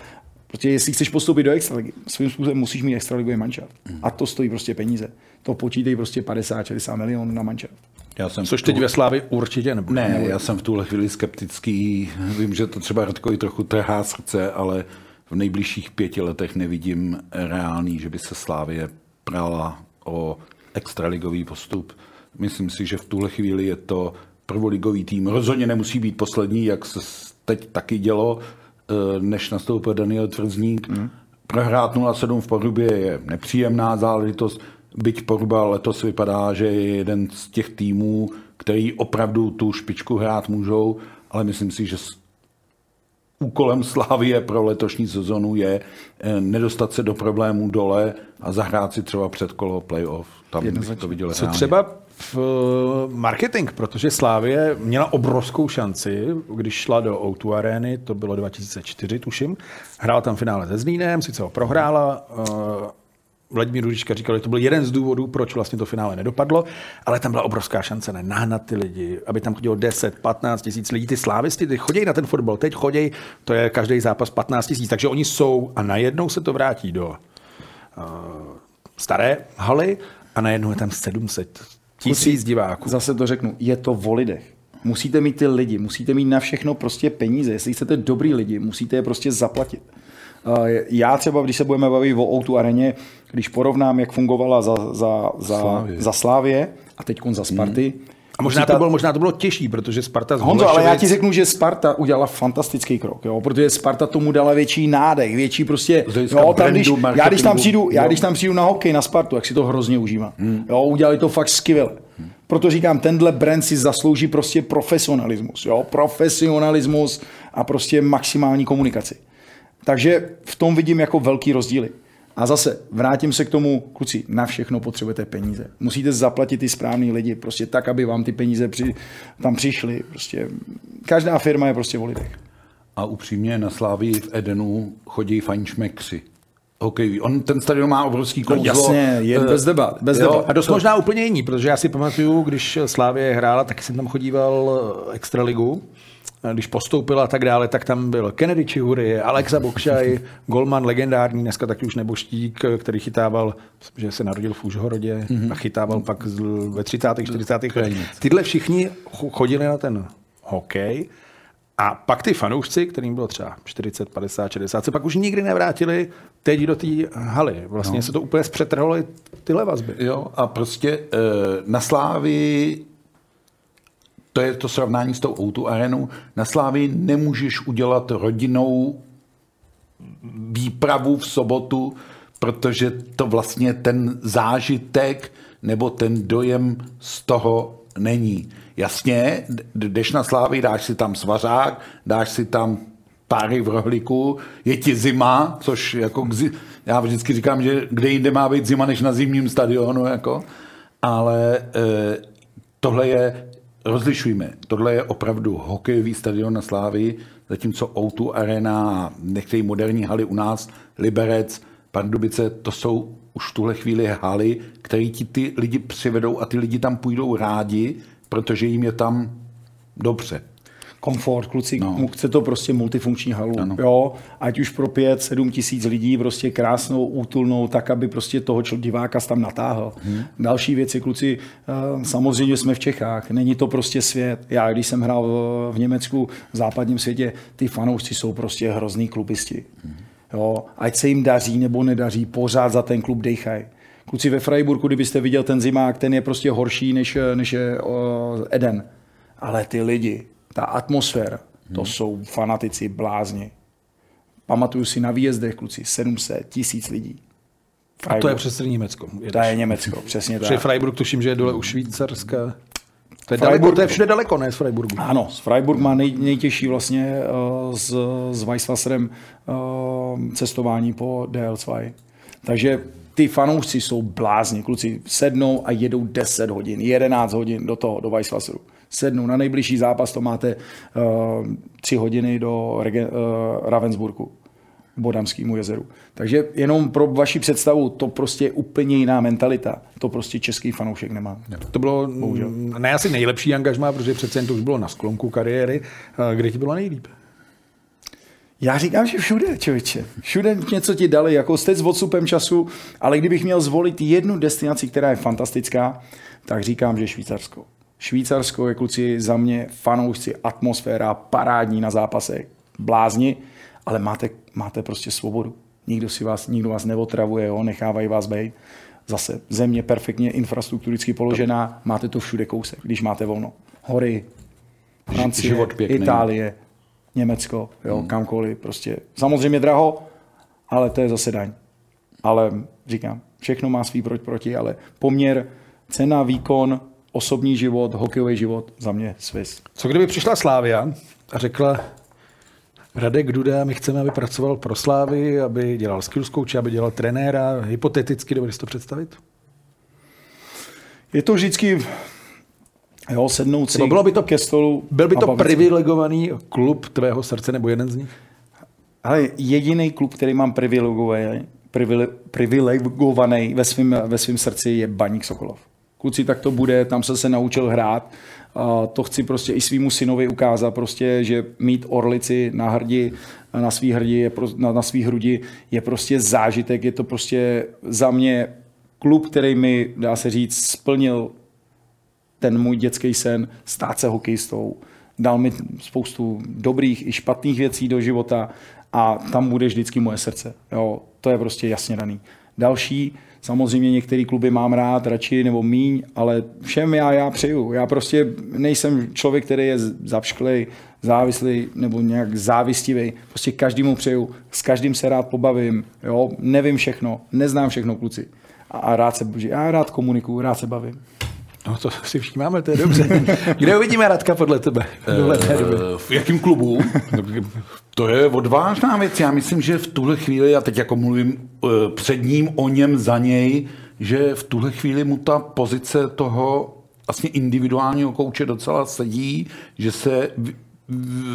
Prostě jestli chceš postoupit do extraligy, svým způsobem musíš mít extraligový mančat. A to stojí prostě peníze. To počítej prostě 50-60 milionů na mančat. Já jsem Což tu... teď ve Slávě určitě nebude. Ne, nebude. já jsem v tuhle chvíli skeptický. Vím, že to třeba Radkovi trochu trhá srdce, ale v nejbližších pěti letech nevidím reálný, že by se Slávě prala o extraligový postup. Myslím si, že v tuhle chvíli je to prvoligový tým. Rozhodně nemusí být poslední, jak se teď taky dělo, než nastoupil Daniel Tvrzník. Mm. Prohrát 0-7 v Porubě je nepříjemná záležitost byť Porba letos vypadá, že je jeden z těch týmů, který opravdu tu špičku hrát můžou, ale myslím si, že úkolem Slávie pro letošní sezonu je eh, nedostat se do problémů dole a zahrát si třeba předkolo playoff. Tam bych to viděl Co třeba v eh, marketing, protože Slávě měla obrovskou šanci, když šla do O2 Areny, to bylo 2004, tuším. Hrála tam finále se Zlínem, sice ho prohrála, eh, Vladimír Ružička říkal, že to byl jeden z důvodů, proč vlastně to finále nedopadlo, ale tam byla obrovská šance ne, nahnat ty lidi, aby tam chodilo 10, 15 tisíc lidí. Ty slávisti, ty chodí na ten fotbal, teď chodí, to je každý zápas 15 tisíc, takže oni jsou a najednou se to vrátí do uh, staré haly a najednou je tam 700 tisíc diváků. Zase to řeknu, je to o lidech. Musíte mít ty lidi, musíte mít na všechno prostě peníze. Jestli chcete dobrý lidi, musíte je prostě zaplatit. Já třeba, když se budeme bavit o Outu areně, když porovnám, jak fungovala za, za, za, Slávě. za Slávě a teď za Sparty, hmm. A možná to, bylo, možná to bylo těžší, protože Sparta z Honzo, ale já ti řeknu, že Sparta udělala fantastický krok, jo, protože Sparta tomu dala větší nádech, větší prostě, jo, tam, když, já, když tam přijdu, já když tam přijdu na hokej, na Spartu, tak si to hrozně užívám. Hmm. Jo, udělali to fakt skvěle. Hmm. Proto říkám, tenhle brand si zaslouží prostě profesionalismus, jo, profesionalismus a prostě maximální komunikaci. Takže v tom vidím jako velký rozdíly. A zase vrátím se k tomu, kluci, na všechno potřebujete peníze. Musíte zaplatit ty správný lidi, prostě tak, aby vám ty peníze při, tam přišly. Prostě každá firma je prostě o lidech. A upřímně na Slávii v Edenu chodí šmekři. Okay. On ten stadion má obrovský kouzlo. No jasně, je bez debat. Bez debat. A dost to... možná úplně jiný, protože já si pamatuju, když Slávě hrála, tak jsem tam chodíval extraligu když postoupila a tak dále, tak tam byl Kennedy Čihury, Alexa Bokšaj, Golman legendární, dneska taky už neboštík, který chytával, že se narodil v Užhorodě mm-hmm. a chytával pak ve 30. 40. letech. Tyhle všichni chodili na ten hokej a pak ty fanoušci, kterým bylo třeba 40, 50, 60, se pak už nikdy nevrátili teď do té haly. Vlastně no. se to úplně zpřetrhalo tyhle vazby. Jo, a prostě e, na Slávii to je to srovnání s tou Outu arenou. Na Slávii nemůžeš udělat rodinnou výpravu v sobotu, protože to vlastně ten zážitek nebo ten dojem z toho není. Jasně, jdeš na Slávy, dáš si tam svařák, dáš si tam páry v rohlíku, je ti zima, což jako já vždycky říkám, že kde jinde má být zima než na zimním stadionu, jako, ale e, tohle je rozlišujme, tohle je opravdu hokejový stadion na Slávii, zatímco O2 Arena a některé moderní haly u nás, Liberec, Pardubice, to jsou už v tuhle chvíli haly, které ti ty lidi přivedou a ty lidi tam půjdou rádi, protože jim je tam dobře komfort, kluci, no. chce to prostě multifunkční halu, ano. jo, ať už pro pět, sedm tisíc lidí, prostě krásnou, útulnou, tak, aby prostě toho diváka tam natáhl. Hmm. Další věci, kluci, eh, samozřejmě jsme v Čechách, není to prostě svět. Já, když jsem hrál v Německu, v západním světě, ty fanoušci jsou prostě hrozný klubisti. Hmm. Jo, ať se jim daří nebo nedaří, pořád za ten klub dejchají. Kluci ve Freiburgu, kdybyste viděl ten zimák, ten je prostě horší než, než je uh, Eden. Ale ty lidi, ta atmosféra, to hmm. jsou fanatici blázni. Pamatuju si na výjezdech, kluci, 700, tisíc lidí. Freiburg. A to je přes Německo. Jedeš. To je Německo, přesně tak. Freiburg tuším, že je dole u Švýcarska. To je, daleko, to je všude daleko, ne z Freiburgu. Ano, z Freiburg má nej, nejtěžší vlastně uh, s, s Weisswasserem uh, cestování po DL2. Takže ty fanoušci jsou blázni, kluci sednou a jedou 10 hodin, 11 hodin do toho, do Weisswasseru sednu. Na nejbližší zápas to máte uh, tři hodiny do Rege, uh, Ravensburgu, Bodamskému jezeru. Takže jenom pro vaši představu, to prostě je úplně jiná mentalita. To prostě český fanoušek nemá. To bylo Bohužel. ne asi nejlepší angažmá, protože přece jen to už bylo na sklonku kariéry. Kde ti bylo nejlíp? Já říkám, že všude, člověče. Všude něco ti dali, jako jste s odstupem času, ale kdybych měl zvolit jednu destinaci, která je fantastická, tak říkám, že Švýcarsko. Švýcarsko je kluci za mě fanoušci, atmosféra, parádní na zápasech, blázni, ale máte, máte prostě svobodu. Nikdo, si vás, nikdo vás neotravuje, jo, nechávají vás být. Zase země perfektně infrastrukturicky položená, máte to všude kousek, když máte volno. Hory, Francie, Život pěkný. Itálie, Německo, jo, hmm. kamkoliv, prostě. Samozřejmě draho, ale to je zase daň. Ale říkám, všechno má svý proti, proti, ale poměr cena, výkon, osobní život, hokejový život, za mě Swiss. Co kdyby přišla Slávia a řekla, Radek Duda, my chceme, aby pracoval pro Slávy, aby dělal skills coach, aby dělal trenéra. Hypoteticky dovedeš to představit? Je to vždycky jo, sednout si bylo by to, ke stolu. Byl by to privilegovaný klub tvého srdce nebo jeden z nich? Ale jediný klub, který mám privilegovaný, privile- privilegovaný ve svém ve svým srdci, je Baník Sokolov. Kluci, tak to bude, tam jsem se naučil hrát. A to chci prostě i svýmu synovi ukázat, prostě, že mít orlici na hrdi, na svý hrdi, je pro, na, na svý hrudi je prostě zážitek, je to prostě za mě klub, který mi, dá se říct, splnil ten můj dětský sen stát se hokejistou. Dal mi spoustu dobrých i špatných věcí do života a tam bude vždycky moje srdce. Jo, to je prostě jasně daný. Další, samozřejmě některé kluby mám rád, radši nebo míň, ale všem já, já přeju. Já prostě nejsem člověk, který je zapšklej, závislý nebo nějak závistivý. Prostě každému přeju, s každým se rád pobavím. Jo? Nevím všechno, neznám všechno kluci. A, a rád se, já rád komunikuju, rád se bavím. No to si všímáme, to je dobře. Kde uvidíme Radka podle tebe? v? Eh, V jakém klubu? To je odvážná věc. Já myslím, že v tuhle chvíli, já teď jako mluvím eh, před ním, o něm, za něj, že v tuhle chvíli mu ta pozice toho vlastně individuálního kouče docela sedí, že se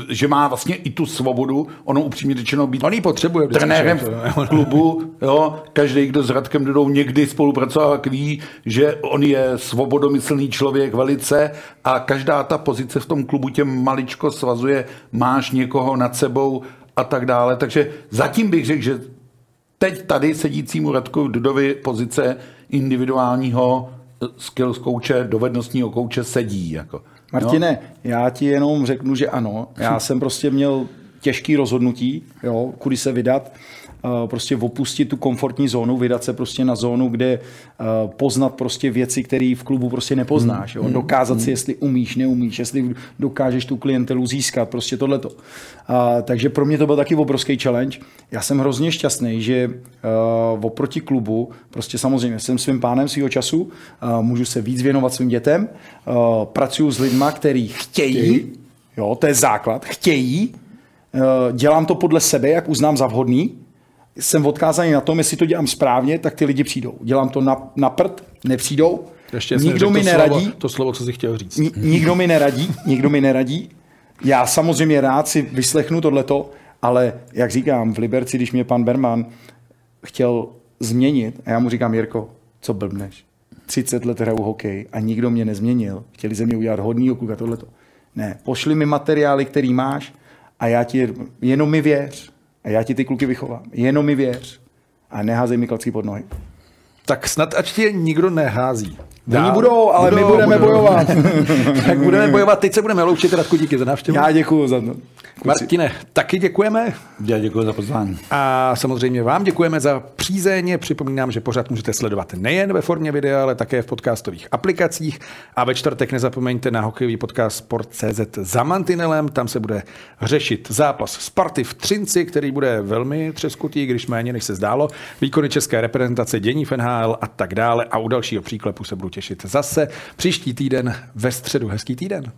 že má vlastně i tu svobodu, ono upřímně řečeno být On potřebuje. trenérem v klubu, jo, každý, kdo s Radkem Dudou někdy spolupracoval, tak ví, že on je svobodomyslný člověk velice a každá ta pozice v tom klubu tě maličko svazuje, máš někoho nad sebou a tak dále. Takže zatím bych řekl, že teď tady sedícímu Radku Dudovi pozice individuálního skills kouče, dovednostního kouče sedí. Jako. Martine, já ti jenom řeknu, že ano. Já jsem prostě měl těžký rozhodnutí, jo, kudy se vydat, eh, prostě opustit tu komfortní zónu, vydat se prostě na zónu, kde eh, poznat prostě věci, které v klubu prostě nepoznáš. Jo? Dokázat si, jestli umíš, neumíš, jestli dokážeš tu klientelu získat, prostě tohleto. A, takže pro mě to byl taky obrovský challenge. Já jsem hrozně šťastný, že uh, oproti klubu, prostě samozřejmě jsem svým pánem svého času, uh, můžu se víc věnovat svým dětem, uh, pracuju s lidma, kteří chtějí, jo, to je základ, chtějí, dělám to podle sebe, jak uznám za vhodný, jsem odkázaný na tom, jestli to dělám správně, tak ty lidi přijdou. Dělám to na, na prd, nepřijdou, Ještě nikdo mi to neradí, Slovo, to slovo, co jsi chtěl říct. Ni- nikdo mi neradí, nikdo mi neradí. Já samozřejmě rád si vyslechnu tohleto, ale jak říkám, v Liberci, když mě pan Berman chtěl změnit, a já mu říkám, Jirko, co blbneš? 30 let hraju hokej a nikdo mě nezměnil. Chtěli ze mě udělat hodný kluka, tohleto. Ne, pošli mi materiály, který máš a já ti, jenom mi věř. A já ti ty kluky vychovám. Jenom mi věř. A neházej mi klacky pod nohy. Tak snad ať tě nikdo nehází. Oni budou, ale my budeme bojovat. tak budeme bojovat. Teď se budeme loučit. Radku, díky za návštěvu. Já děkuju za to. Martine, taky děkujeme. Já děkuji za pozvání. A samozřejmě vám děkujeme za přízeň. Připomínám, že pořád můžete sledovat nejen ve formě videa, ale také v podcastových aplikacích. A ve čtvrtek nezapomeňte na hokejový podcast Sport.cz za Mantinelem. Tam se bude řešit zápas Sparty v Třinci, který bude velmi třeskutý, když méně než se zdálo. Výkony české reprezentace, dění v NHL a tak dále. A u dalšího příklepu se budu těšit zase příští týden ve středu. Hezký týden.